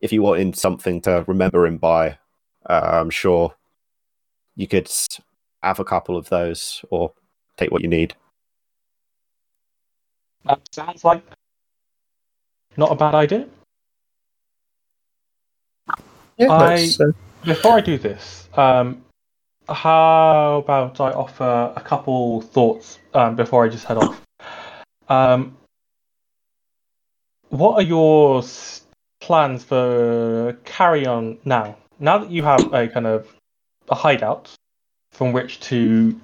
if you wanted something to remember him by, uh, I'm sure you could have a couple of those or take what you need. That sounds like not a bad idea. Yeah, I- let's, uh, Before I do this, um, how about I offer a couple thoughts um, before I just head off? Um, what are your plans for carry on now? Now that you have a kind of a hideout from which to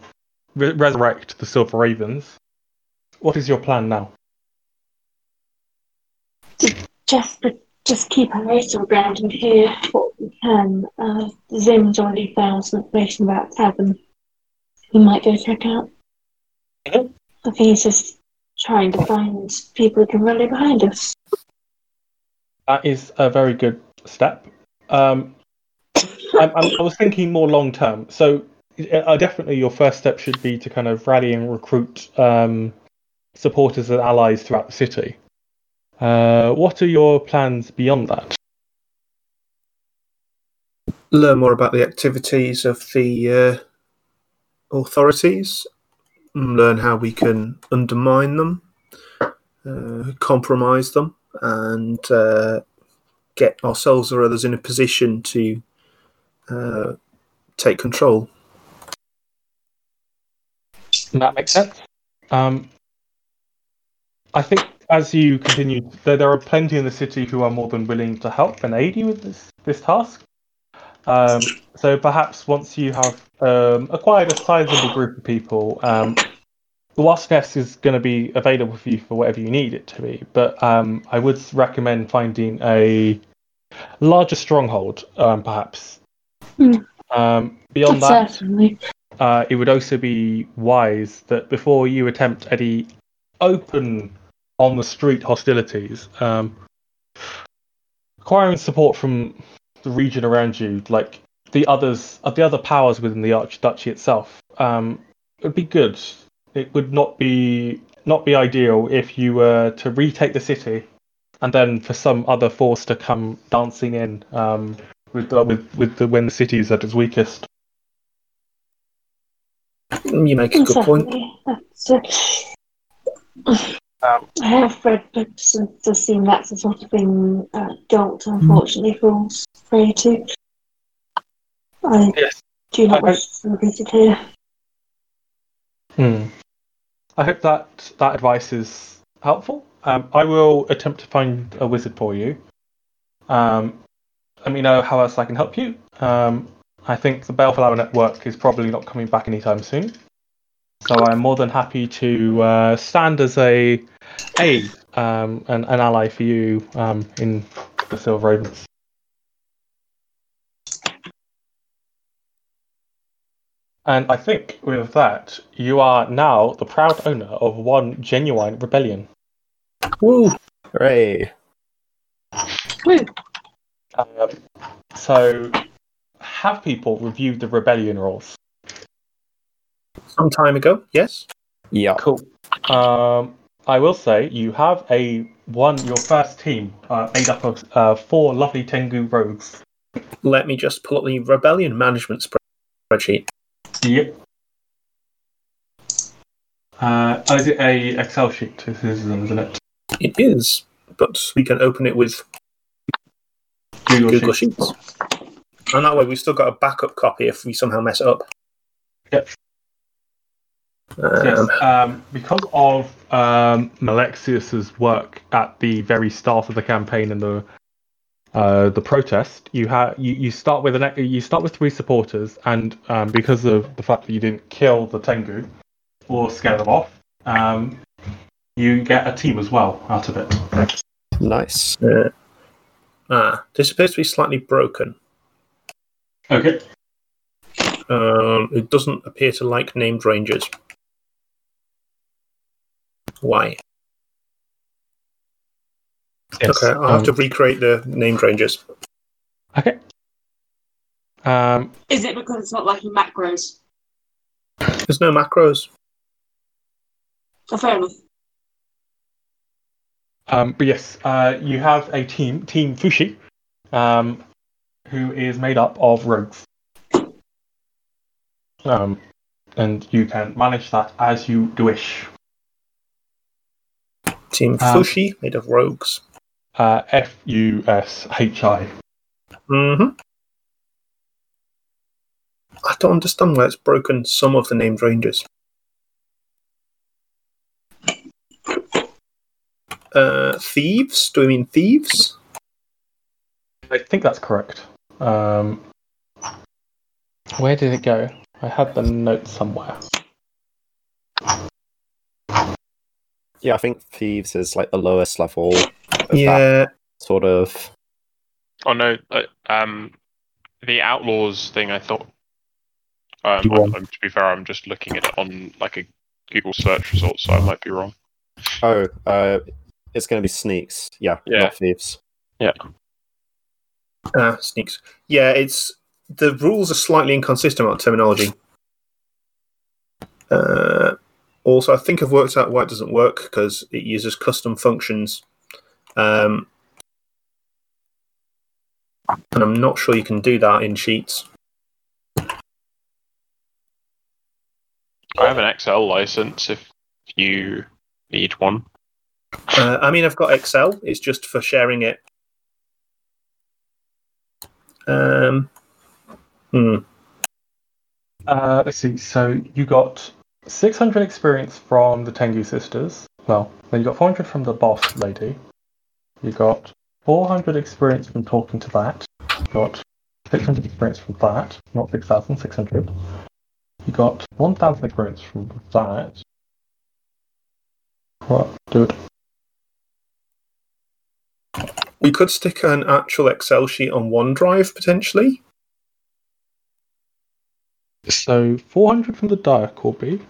re- resurrect the Silver Ravens, what is your plan now? Just, just keep our ears to the ground and hear what we can. Uh, Zim's already found some information about Tavern. We might go check out. Mhm. I think he's just trying to find people who can rally behind us. That is a very good step. Um, I, I, I was thinking more long term. So, uh, definitely your first step should be to kind of rally and recruit um, supporters and allies throughout the city. Uh, what are your plans beyond that? learn more about the activities of the uh, authorities, learn how we can undermine them, uh, compromise them, and uh, get ourselves or others in a position to uh, take control. That makes sense. Um, I think as you continue, there, there are plenty in the city who are more than willing to help and aid you with this, this task. Um, so perhaps once you have um, acquired a sizable group of people, um, the Wasp Nest is going to be available for you for whatever you need it to be. But um, I would recommend finding a larger stronghold, um, perhaps. Um, beyond that, Certainly. uh, it would also be wise that before you attempt any open on the street hostilities, um, acquiring support from the region around you, like the others, uh, the other powers within the Archduchy itself, um, would be good. It would not be not be ideal if you were to retake the city, and then for some other force to come dancing in um, with the, with with the when the city is at its weakest. You make a good point. Certainly. That's, Um, I have read books and to seem that's the sort of thing uh, Galt unfortunately falls prey to. I Yes. do not I- I- wish to repeat it here. Hmm. I hope that that advice is helpful. Um, I will attempt to find a wizard for you. Um, let me know how else I can help you. Um, I think the Bellflower Network is probably not coming back anytime soon, so I'm more than happy to uh, stand as a aid um, and an ally for you um, in the Silver Ravens. And I think with that, you are now the proud owner of one genuine rebellion. Woo! Hooray! Um, so, have people reviewed the rebellion rules? Some time ago, yes. Yeah. Cool. Um, I will say you have a one your first team uh, made up of uh, four lovely Tengu rogues. Let me just pull up the rebellion management spreadsheet. Yep. Uh, is it a Excel sheet? This is, isn't it? It is, but we can open it with Google, Google Sheets. Sheets. And that way we've still got a backup copy if we somehow mess it up. Yep. Yes, Um, um, because of um, Malexius's work at the very start of the campaign and the uh, the protest, you have you, you start with an you start with three supporters, and um, because of the fact that you didn't kill the Tengu or scare them off, um, you get a team as well out of it. Nice. ah, this appears to be slightly broken. Okay. Um, it doesn't appear to like named ranges. Why? Yes. Okay, I'll have um, to recreate the named ranges. Okay. Um, Is it because it's not like macros? There's no macros. Oh, fair enough. Um, but yes, uh, you have a team, Team Fushi, um, who is made up of rogues. Um, and you can manage that as you wish. Team Um, Fushi, made of rogues. Uh, F U S H I. hmm I don't understand why it's broken some of the named ranges. Uh, thieves? Do we mean thieves? I think that's correct. Um, where did it go? I had the note somewhere. Yeah, I think thieves is like the lowest level. Of that Yeah, sort of. Oh no, uh, um, the outlaws thing. I thought. Um, You I'm. I'm- to be fair, I'm just looking at it on like a Google search result, so I might be wrong. Oh, uh, it's going to be sneaks. Yeah, Yeah. not thieves. ah, sneaks. Yeah, it's the rules are slightly inconsistent about terminology. Uh, also, I think I've worked out why it doesn't work because it uses custom functions, um, and I'm not sure you can do that in Sheets. I have an Excel license if you need one. Uh, I mean, I've got Excel. It's just for sharing it. Um, hmm. Uh, let's see. So you got 600 experience from the Tengu sisters. Well, then you got 400 from the boss lady. You got 400 experience from talking to that. You got 600 experience from that. Not 6,000, 600. You got 1,000 experience from that. What? Do it. We could stick an actual Excel sheet on OneDrive potentially. So 400 from the Dire Corby.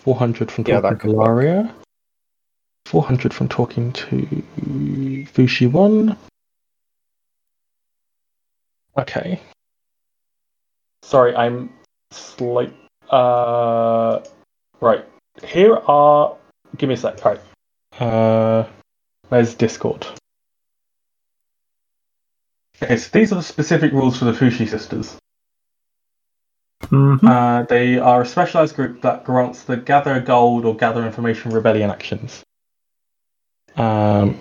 400 from Yeah, talking to could work. Laria. 400 from talking to Fushi 1. Okay. Sorry, I'm slight. Uh, right. Here are. Give me a sec. Right. Uh, where's Discord? Okay, so these are the specific rules for the Fushi sisters. Mm-hmm. Uh, they are a specialized group that grants the gather gold or gather information rebellion actions. Um,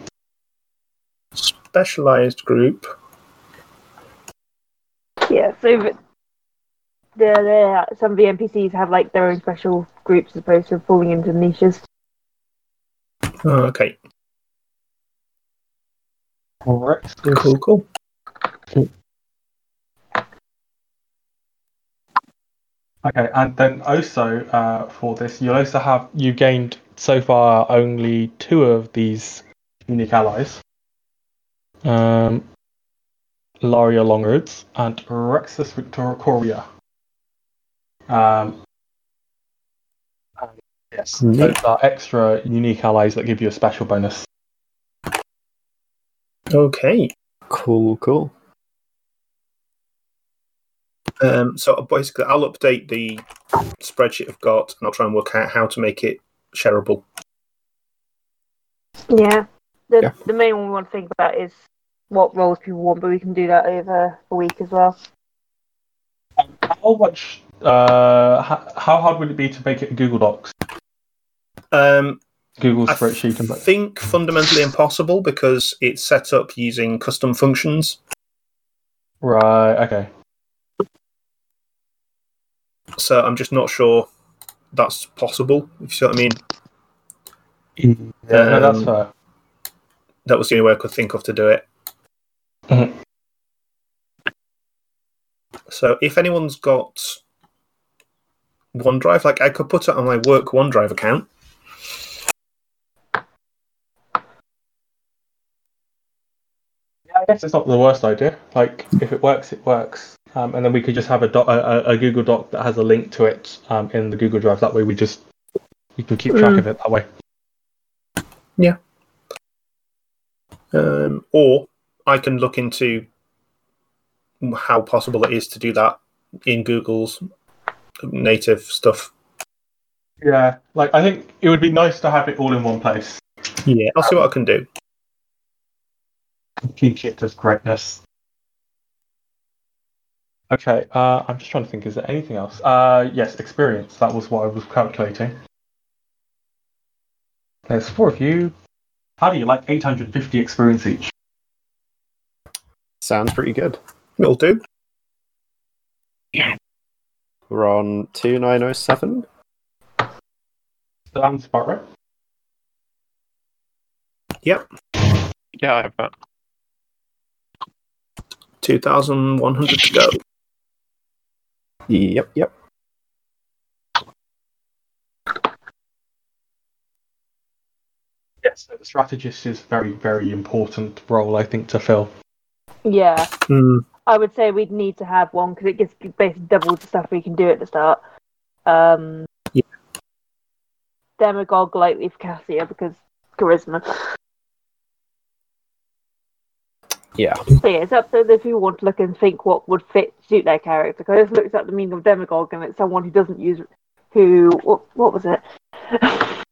Specialized group. Yeah, so th- they're, they're, some of the NPCs have like their own special groups as opposed to falling into niches. Oh, okay, All right. is cool, cool. Okay, and then also uh, for this, you'll also have you gained so far only two of these unique allies. Um, Laria Longroads and Rexus Victoria. Um, and yes, those are extra unique allies that give you a special bonus. Okay. Cool, cool. Um, so basically, I'll update the spreadsheet I've got, and I'll try and work out how to make it shareable. Yeah. The, Yeah. the main one we want to think about is what roles people want, but we can do that over a week as well. How much? Uh, how, how hard would it be to make it Google Docs, Um, Google I spreadsheet, and think fundamentally impossible because it's set up using custom functions. right? Okay. So I'm just not sure that's possible. If you see what I mean. Yeah, no, that's Um, fair. That was the only way I could think of to do it. Mhm. So if anyone's got OneDrive, like I could put it on my work OneDrive account. Yeah, I guess it's not the worst idea. Like, if it works, it works. Um, and then we could just have a, doc, a, a- a Google Doc that has a link to it um, in the Google Drive. That way, we just we can keep track Mm. of it that way. Yeah. Um, or I can look into how possible it is to do that in Google's native stuff. Yeah, like I think it would be nice to have it all in one place. Yeah, I'll see what I can do. Teach it as greatness. Okay, uh, I'm just trying to think. Is there anything else? Uh, yes, experience. That was what I was calculating. There's four of you. How do you like 850 experience each? Sounds pretty good. It'll do. Yeah. We're on 2907. Sounds about right. Yep, Yeah, I have that. 2,100 to go. Yep, yep. Yes, the strategist is a very, very important role I think to fill. Yeah, Hmm. I would say we'd need to have one because it gives basically double the stuff we can do at the start. Um, Yeah. Demagogue likely for Cassia because charisma. Yeah. So yeah, it's up to if you want to look and think what would fit suit their character. Because I just looked at the meaning of demagogue and it's someone who doesn't use who what, what was it? *laughs*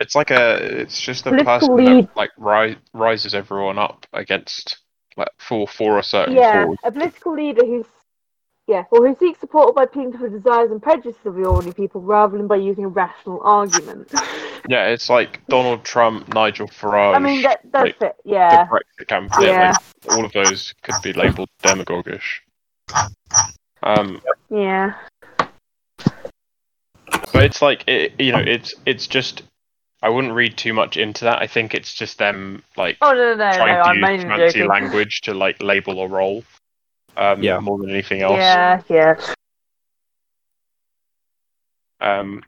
It's like a. It's just a Political person lead. that like ri- rises everyone up against like for for a certain yeah, cause. a political leader who's yeah, or who seeks support by appealing to the desires and prejudices of the ordinary people rather than by using a rational argument. *laughs* Yeah, it's like Donald Trump, Nigel Farage, I mean that does like, fit. the Brexit campaign. Yeah. Like, all of those could be labelled demagogish. Um, yeah. but it's like it, you know, it's it's just. I wouldn't read too much into that. I think it's just them like Oh no, no, no, no trying I'm to use fancy joking. language to like label a role. Um, Yeah. more than anything else. Yeah, yeah. Um,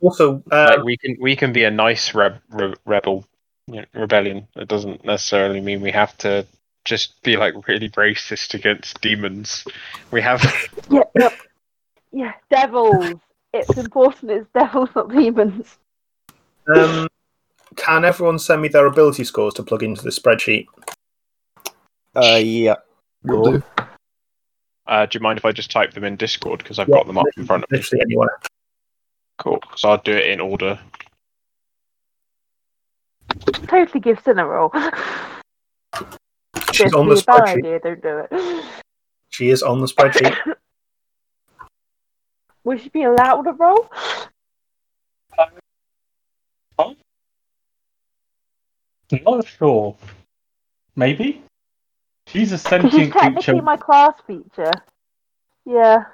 Also, like uh, we can we can be a nice reb, re- rebel you know, rebellion. It doesn't necessarily mean we have to just be like really racist against demons. We have *laughs* Yeah, yep. yeah, devils. It's important it's devils, not demons. um, can everyone send me their ability scores to plug into the spreadsheet? Uh, yeah. Will Cool. do. Uh, do you mind if I just type them in Discord because I've Yeah, got them up in front of me? Literally anywhere. Cool. So I'll do it in order. Totally give Sin a roll. She's This on the would be a bad spreadsheet. idea, don't do it. She is on the spreadsheet. *coughs* Would she be allowed a roll? Not sure. Maybe? She's a Because she's technically creature. my class feature. Yeah.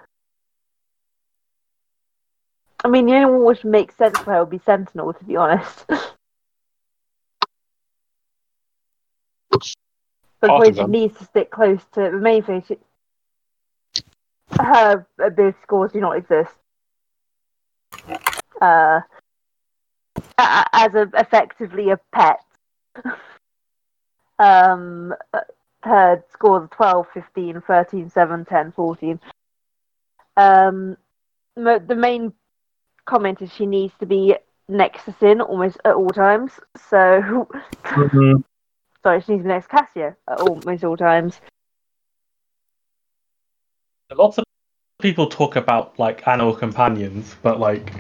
I mean, the only one which makes sense for her would be Sentinel, to be honest. *laughs* point she needs to stick close to the main thing. She, her ability scores do not exist. Uh, as a, effectively a pet. *laughs* um, her scores are 12, 15, 13, 7, 10, 14. Um, mo- the main comment is she needs to be next to Sin almost at all times. So, Mhm. *laughs* sorry, she needs to be next to Cassia at almost all times. Lots of people talk about like animal companions, but like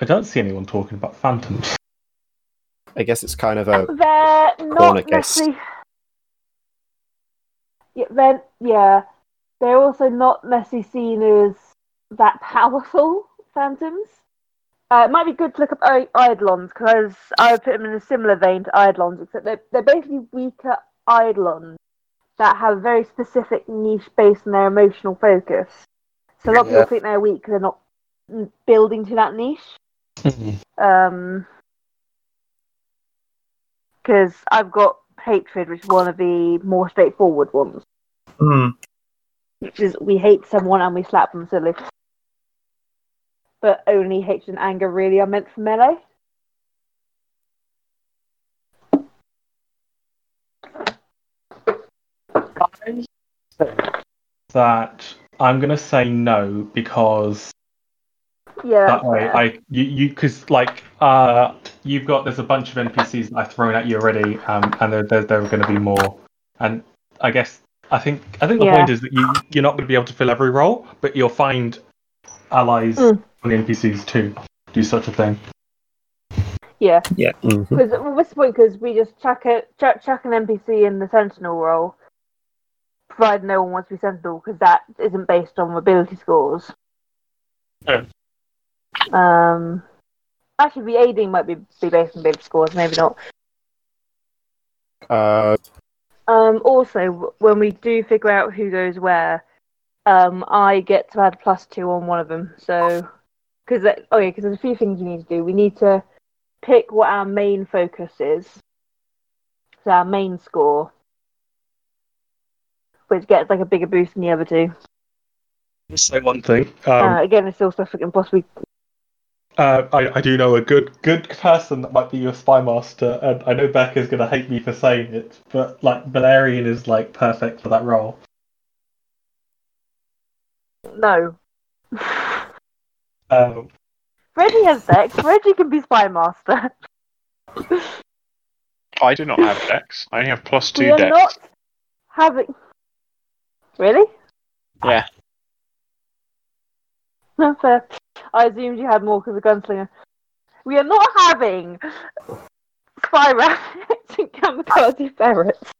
I don't see anyone talking about phantoms. I guess it's kind of a They're Corner not case. necessarily. Yeah, they're yeah. They're also not necessarily seen as that powerful phantoms. Uh, it might be good to look up I- Eidolons because I would put them in a similar vein to Eidolons, except they're, they're basically weaker Eidolons that have a very specific niche based on their emotional focus. So a lot of Yeah. people think they're weak 'cause they're not building to that niche. Um, because I've got hatred, which is one of the more straightforward ones, Hmm. which is we hate someone and we slap them silly. But only hatred and anger really are meant for melee. that I'm gonna say no because Yeah. that way I you you because like uh you've got there's a bunch of NPCs that I've thrown at you already um and there there, there are going to be more and I guess I think I think the Yeah. point is that you you're not going to be able to fill every role but you'll find allies Mm. on the NPCs to do such a thing. yeah. Yeah. Because what's the point? Because we just chuck it, chuck, chuck an NPC in the Sentinel role, provided no one wants to be Sentinel, because that isn't based on mobility scores. Yeah. Um, actually, the aiding might be, be based on ability scores, maybe not. Uh, Um, also, when we do figure out who goes where, um, I get to add plus two on one of them. So, because oh yeah, because there's a few things we need to do. We need to pick what our main focus is. So our main score, which gets like a bigger boost than the other two. Just Say one thing. Um, uh, again, it's all stuff we can possibly. Uh, I, I do know a good good person that might be your spy master, and I know Becca's gonna hate me for saying it, but like Valerian is like perfect for that role. No. *laughs* Um, Reggie has sex. Reggie can be spy master. I do not have dex. I only have plus we two are dex. not having. Really? Yeah. *laughs* Not fair. I assumed you had more because of gunslinger. We are not having spy rabbits and kamikaze ferrets.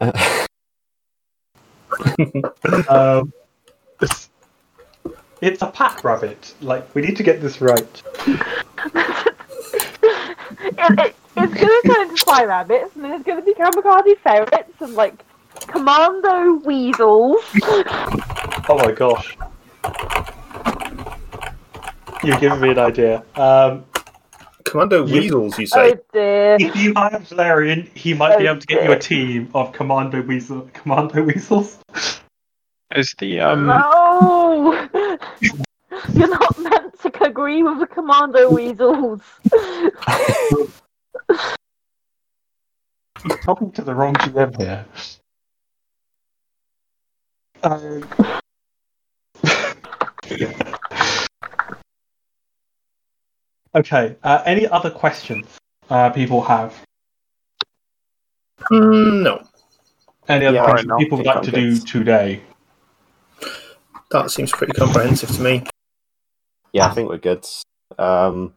*laughs* um, it's, it's a pack rabbit. Like we need to get this right. *laughs* it, it, it's going to turn into spy rabbits, and then it's going to be kamikaze ferrets and like commando weasels. Oh my gosh. You're giving me an idea. Um, Commando Weasels, you say? Oh dear. if you hire Valerian, he might be Oh, able to get you a team of commando weasel, commando weasels. Is the um No! *laughs* You're not meant to agree with the commando weasels. You're talking to the wrong GM here. *laughs* Um, *laughs* okay. Uh, any other questions uh, people have? Mm, no. Any other Yeah, questions right people would like to do today? That seems pretty comprehensive to me. yeah, I think we're good. Um,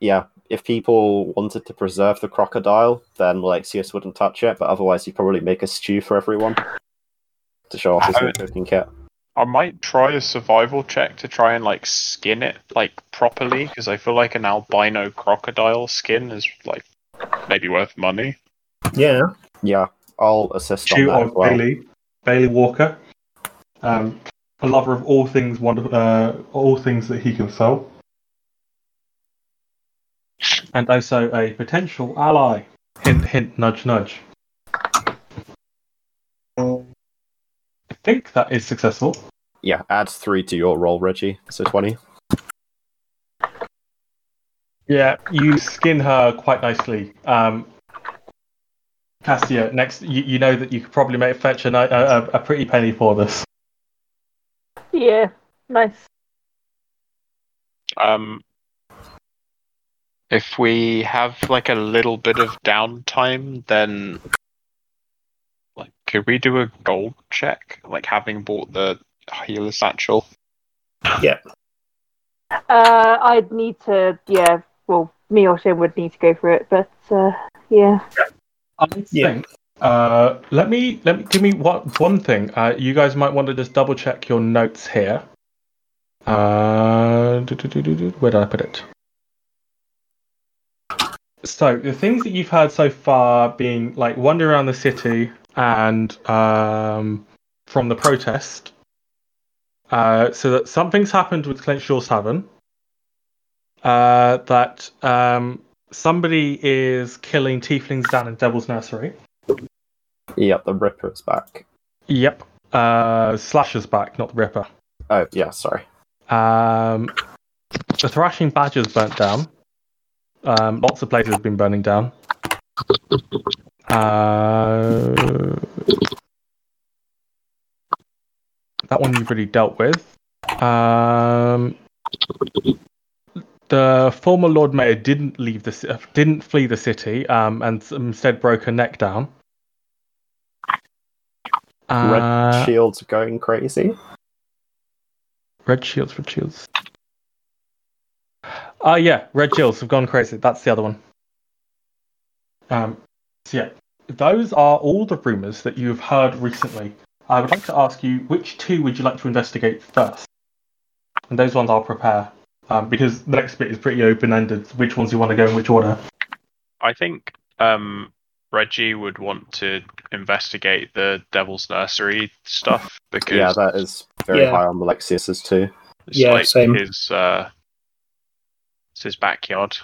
yeah, if people wanted to preserve the crocodile, then Lexius wouldn't touch it, but otherwise he'd probably make a stew for everyone to show off his new cooking kit. I might try a survival check to try and like skin it like properly because I feel like an albino crocodile skin is like maybe worth money. Yeah. Yeah, I'll assist on that on as well. Bailey, Bailey Walker, um, a lover of all things wonderful, uh, all things that he can sell, and also a potential ally. Hint, hint, nudge, nudge. Think that is successful. Yeah, add three to your roll, Reggie. So 20. Yeah, you skin her quite nicely. Um, Cassia, next, you, you know that you could probably make fetch a, a, a- a pretty penny for this. Yeah, nice. Um, if we have like a little bit of downtime, then like could we do a gold check? Like having bought the healer satchel. Uh, I'd need to, yeah, well, me or Shin would need to go for it, but uh, yeah. I Yeah. think. Uh, let me let me give me one one thing. Uh, you guys might want to just double check your notes here. Uh, where did I put it? So the things that you've heard so far, being like wander around the city and um, from the protest, Uh, so that something's happened with Clench Shores Tavern. Uh, that um, somebody is killing tieflings down in Devil's Nursery. Yep, the Ripper is back. Yep. Uh, Slasher's back, not the Ripper. Oh, yeah, sorry. Um, the Thrashing Badger's burnt down. Um, lots of places have been burning down. Uh, that one you've already dealt with. Um, the former Lord Mayor didn't leave the didn't flee the city, um, and instead broke her neck down. Red Uh, Shields are going crazy. Red shields, red shields. Oh yeah, red shields have gone crazy. That's the other one. Um, so yeah, those are all the rumours that you've heard recently. I would like to ask you, which two would you like to investigate first? And those ones I'll prepare, um, because the next bit is pretty open-ended. Which ones you want to go in which order? I think um, Reggie would want to investigate the Devil's Nursery stuff because Yeah, that is very Yeah. high on Alexius's too. it's Yeah, like same. his uh, it's his backyard.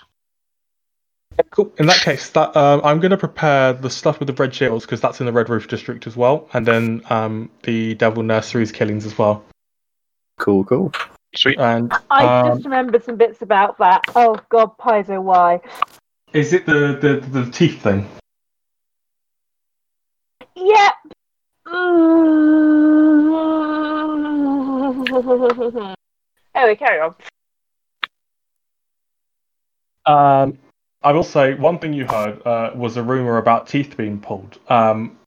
Cool. In that case, that um, I'm going to prepare the stuff with the red shields because that's in the Red Roof district as well, and then um, the Devil Nursery's killings as well. Cool, cool. Sweet. And I um, just remembered some bits about that. Oh god, Paizo, why? Is it the, the, the teeth thing? Yep. Mm. *laughs* anyway, carry on. Um, I will say one thing you heard uh, was a rumor about teeth being pulled. Um,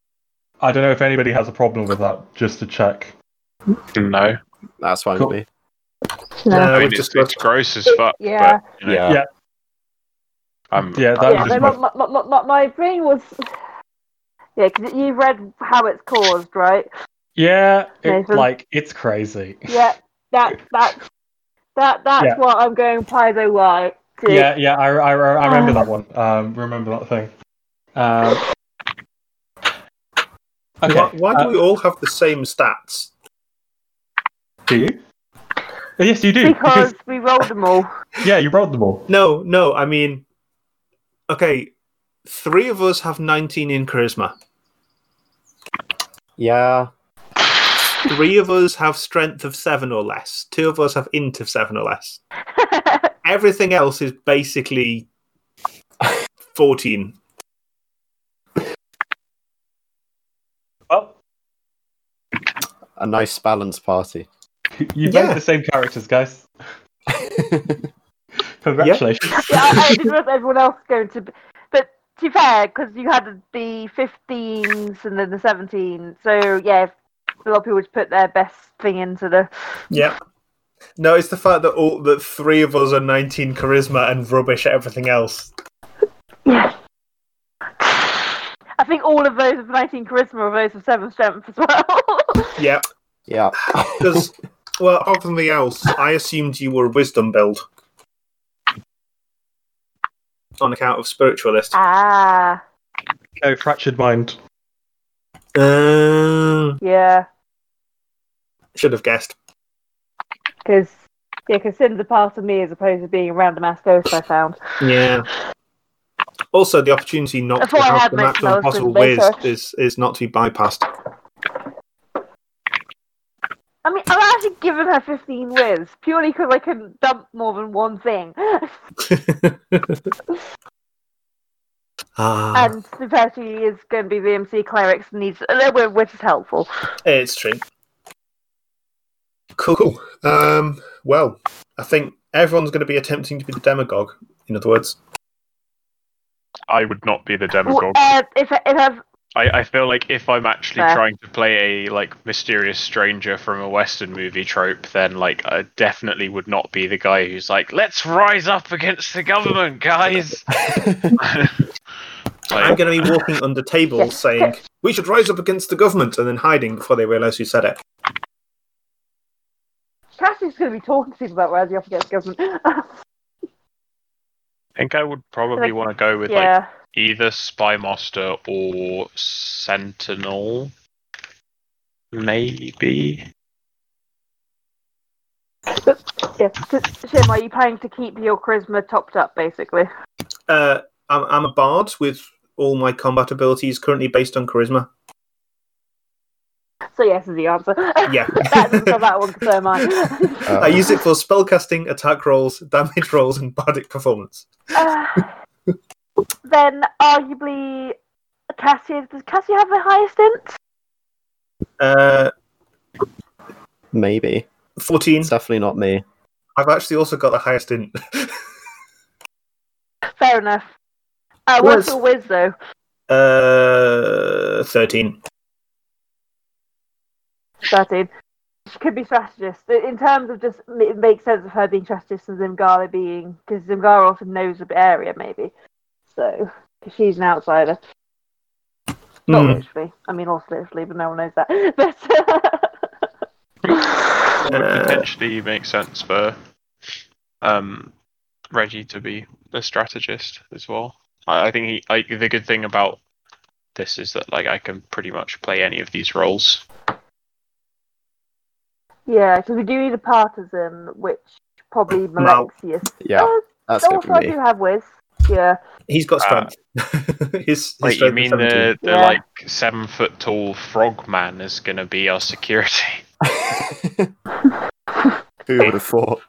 I don't know if anybody has a problem with that. Just to check. No, That's fine Cool. with me. No, I mean it's, just it's gross as fuck. Yeah. But, you know, Yeah. Yeah. I'm, Yeah, that yeah, was no, my- my, my, my, my, my brain was. Yeah, because you read how it's caused, right? Yeah, it, like it's crazy. Yeah, that that that that's Yeah. what I'm going Paizo why. To. Yeah, yeah, I, I, I remember that one. Um, remember that thing. Um, okay. Why, why do uh, we all have the same stats? do you? Oh, yes, you do. Because we rolled them all. *laughs* yeah, you rolled them all. No, no, I mean, okay, three of us have 19 in charisma. Yeah, Three of us have strength of seven or less. Two of us have int of seven or less. *laughs* Everything else is basically 14. Well, a nice balanced party. *laughs* you Yeah. made the same characters, guys. *laughs* Congratulations. yeah, I, I didn't realize everyone else going to. Be, but to be fair, because you had the 15s and then the 17s, so yeah, a lot of people just put their best thing into the. Yep. No, it's the fact that all that three of us are 19 charisma and rubbish at everything else. Yeah. I think all of those with 19 charisma are those with 7 strength as well. Yep. *laughs* Yeah. Because, *laughs* well, other than the else, I assumed you were a wisdom build. On account of spiritualist. ah, No fractured mind. Uh, yeah. should have guessed. Because. Yeah, because Sin's a part of me as opposed to being a random ass ghost, I found. Yeah. Also, the opportunity not That's to have the mentioned maximum I possible doing is, is not to be bypassed. I mean, I've actually given her 15 whiz purely because I couldn't dump more than one thing. *laughs* ah, and the fact she is going to be the MC clerics needs a little bit of which is helpful. it's true. Cool. cool. Um, well, I think everyone's going to be attempting to be the demagogue. In other words, I would not be the Well, demagogue. uh, if if I've I, I feel like if I'm actually Fair. trying to play a like mysterious stranger from a Western movie trope, then like I definitely would not be the guy who's like, "Let's rise up against the government, guys." *laughs* I'm going to be walking under tables Yes. saying, we should rise up against the government, and then hiding before they realise who said it. Cassie's going to be talking to people about rising up against government. I think I would probably Like, want to go with like either spy master or sentinel, maybe. Yeah. So, Shim, are you planning to keep your charisma topped up, basically? Uh, I'm, I'm a bard with all my combat abilities currently based on charisma. So yes is the answer. Yeah. *laughs* that doesn't cover that one, so am I. Uh, I use it for spellcasting, attack rolls, damage rolls, and bardic performance. Uh, then arguably Cassia does Cassia have the highest int? Uh, maybe. 14. It's definitely not me. I've actually also got the highest in. *laughs* Fair enough. Uh, what's Yes. your whiz though? uh, 13. Thirteen. She could be strategist. In terms of just, it makes sense of her being strategist and Zimgara being, because Zimgara also knows the area maybe. So, because she's an outsider. Not Hmm. literally. I mean, also literally, but no one knows that. *laughs* But would Uh, potentially make sense for um, Reggie to be the strategist as well. I, I think he, like the good thing about this is that like I can pretty much play any of these roles. Yeah, because we do need a partisan, which probably Mal. Malexius. Yeah, does. that's also, good for I do have whiz. Yeah. He's got Uh, strength. *laughs* his, his Like you mean 17. the, the Yeah. like seven foot tall frog man is gonna be our security? *laughs* Who would have thought?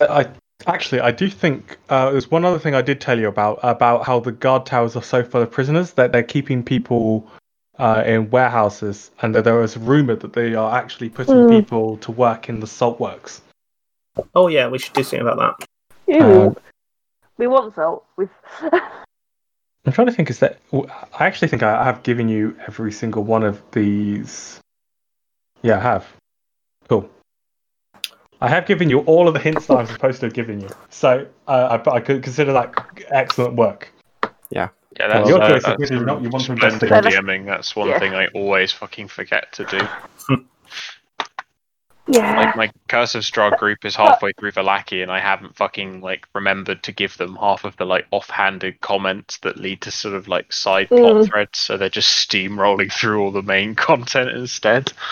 I actually I do think uh, there's one other thing I did tell you about about how the guard towers are so full of prisoners that they're keeping people uh, in warehouses, and that there was rumored that they are actually putting Mm. people to work in the salt works. Oh, yeah, we should do something about that. Ew. Um, we want salt. We've. *laughs* I'm trying to think. Is that I actually think I have given you every single one of these. Yeah, I have. Cool. I have given you all of the hints that I'm supposed to have given you, so uh, I, I could consider that excellent work. Yeah, Well, that's, your uh, choice is that's whether or not you want to investigate. DMing. That's one Yeah. thing I always fucking forget to do. Yeah. Like my Curse of Strahd group is halfway through Vallaki, and I haven't fucking like remembered to give them half of the like offhanded comments that lead to sort of like side plot Mm. threads. So they're just steamrolling through all the main *laughs* content instead. *laughs*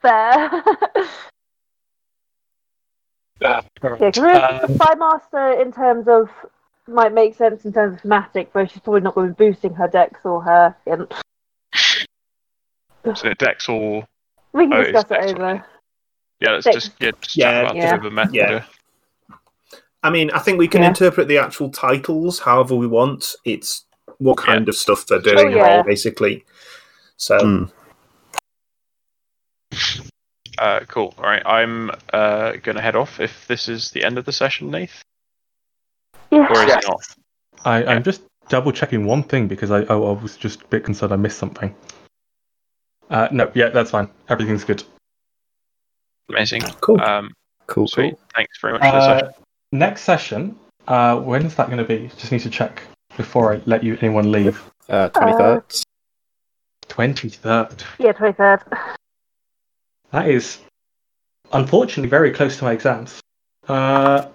Fair. *laughs* Yeah, because Spy Master, in terms of, might make sense in terms of thematic, but she's probably not going to be boosting her dex or her int. So Dex all We can Oh, discuss it dex, over. yeah, let's Dex. just yeah, just Yeah, chat about yeah. the method. Yeah. I mean, I think we can Yeah. interpret the actual titles however we want. It's what kind of stuff they're doing, Oh, yeah. role, basically. So, Hmm. Uh, cool. All right, I'm uh, gonna head off. If this is the end of the session, Nath, Yeah. or is Yes. it not? I, I'm just double checking one thing because I, I, I was just a bit concerned I missed something. Uh, no, yeah, that's fine. Everything's good. Amazing. cool. Um, Cool, sweet. cool. Thanks very much for the session. Uh, next session, uh, when is that going to be? Just need to check before I let you anyone leave. Uh, 23rd. 23rd. Yeah, 23rd. That is unfortunately very close to my exams. Uh,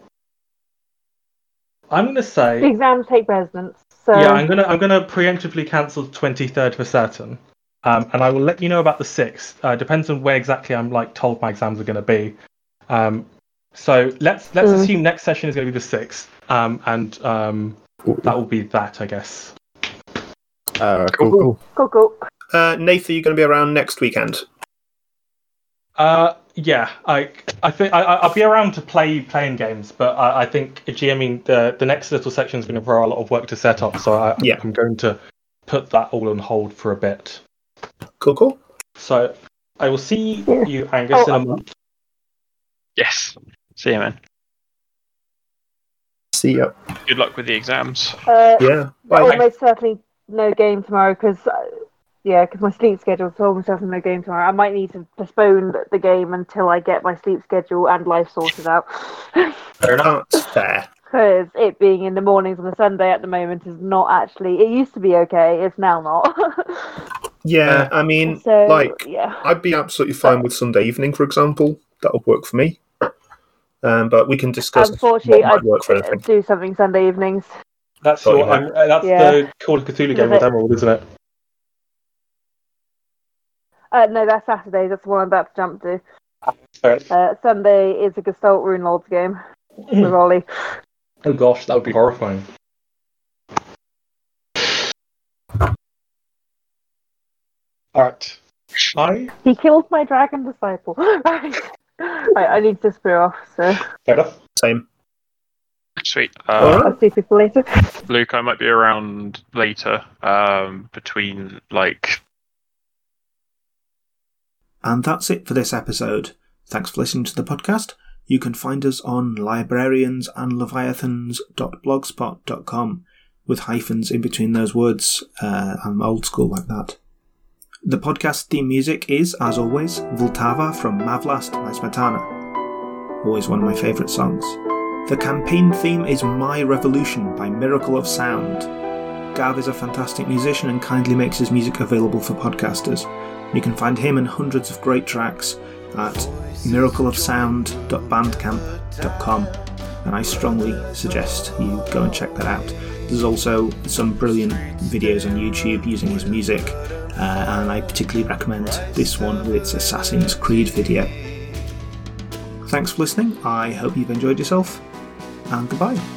I'm going to The say, exams take precedence, so. yeah, I'm going to I'm going to preemptively cancel 23rd for certain. Um, and I will let you know about the 6th. Uh, depends on where exactly I'm like told my exams are going to be. Um, so let's let's Mm. assume next session is going to be the 6th. Um, and um, that will be that, I guess. Uh, cool, cool. Cool, cool. uh, Nath, are you going to be around next weekend? Uh, yeah, I I think I, I- I'll be around to play playing games, but I, I think GMing the the next little section is going to require a lot of work to set up, so I, Yeah. I'm going to put that all on hold for a bit. Cool, cool. So I will see you, Angus, Oh, in a month. Yes. See you, man. See you. Good luck with the exams. Uh, Yeah. Bye. almost certainly no game tomorrow because, uh, yeah, because my sleep schedule so almost certainly no game tomorrow. I might need to postpone the game until I get my sleep schedule and life sorted out. *laughs* Fair enough. That's fair. Because it being in the mornings on a Sunday at the moment is not actually. It used to be okay. It's now not. *laughs* Yeah, I mean, so like, yeah, I'd be absolutely fine with Sunday evening, for example. That would work for me. Um, but we can discuss unfortunately, I might work for anything. do something Sunday evenings. That's Got you, your, um, uh, that's Yeah. the Call of Cthulhu game Is with? Emerald, isn't it? Uh, no, that's Saturday. That's the one I'm about to jump to. Uh, Sunday is a Gestalt Runelords game *clears throat* with Ollie. Oh gosh, that would be horrifying. Alright. I He killed my dragon disciple. *laughs* right. Right, I need to spear off, so fair enough. Same. Sweet. Uh, I'll see people later. Luke, I might be around later. Um, between like And that's it for this episode. Thanks for listening to the podcast. You can find us on librariansandleviathans.blogspot.com with hyphens in between those words. Uh, I'm old school like that. The podcast theme music is, as always, Vltava from Má vlast by Smetana. Always one of my favourite songs. The campaign theme is My Revolution by Miracle of Sound. Gav is a fantastic musician and kindly makes his music available for podcasters. You can find him and hundreds of great tracks at miracleofsound.bandcamp.com and I strongly suggest you go and check that out. There's also some brilliant videos on YouTube using his music, uh, and I particularly recommend this one with its Assassin's Creed video. Thanks for listening, I hope you've enjoyed yourself, and goodbye.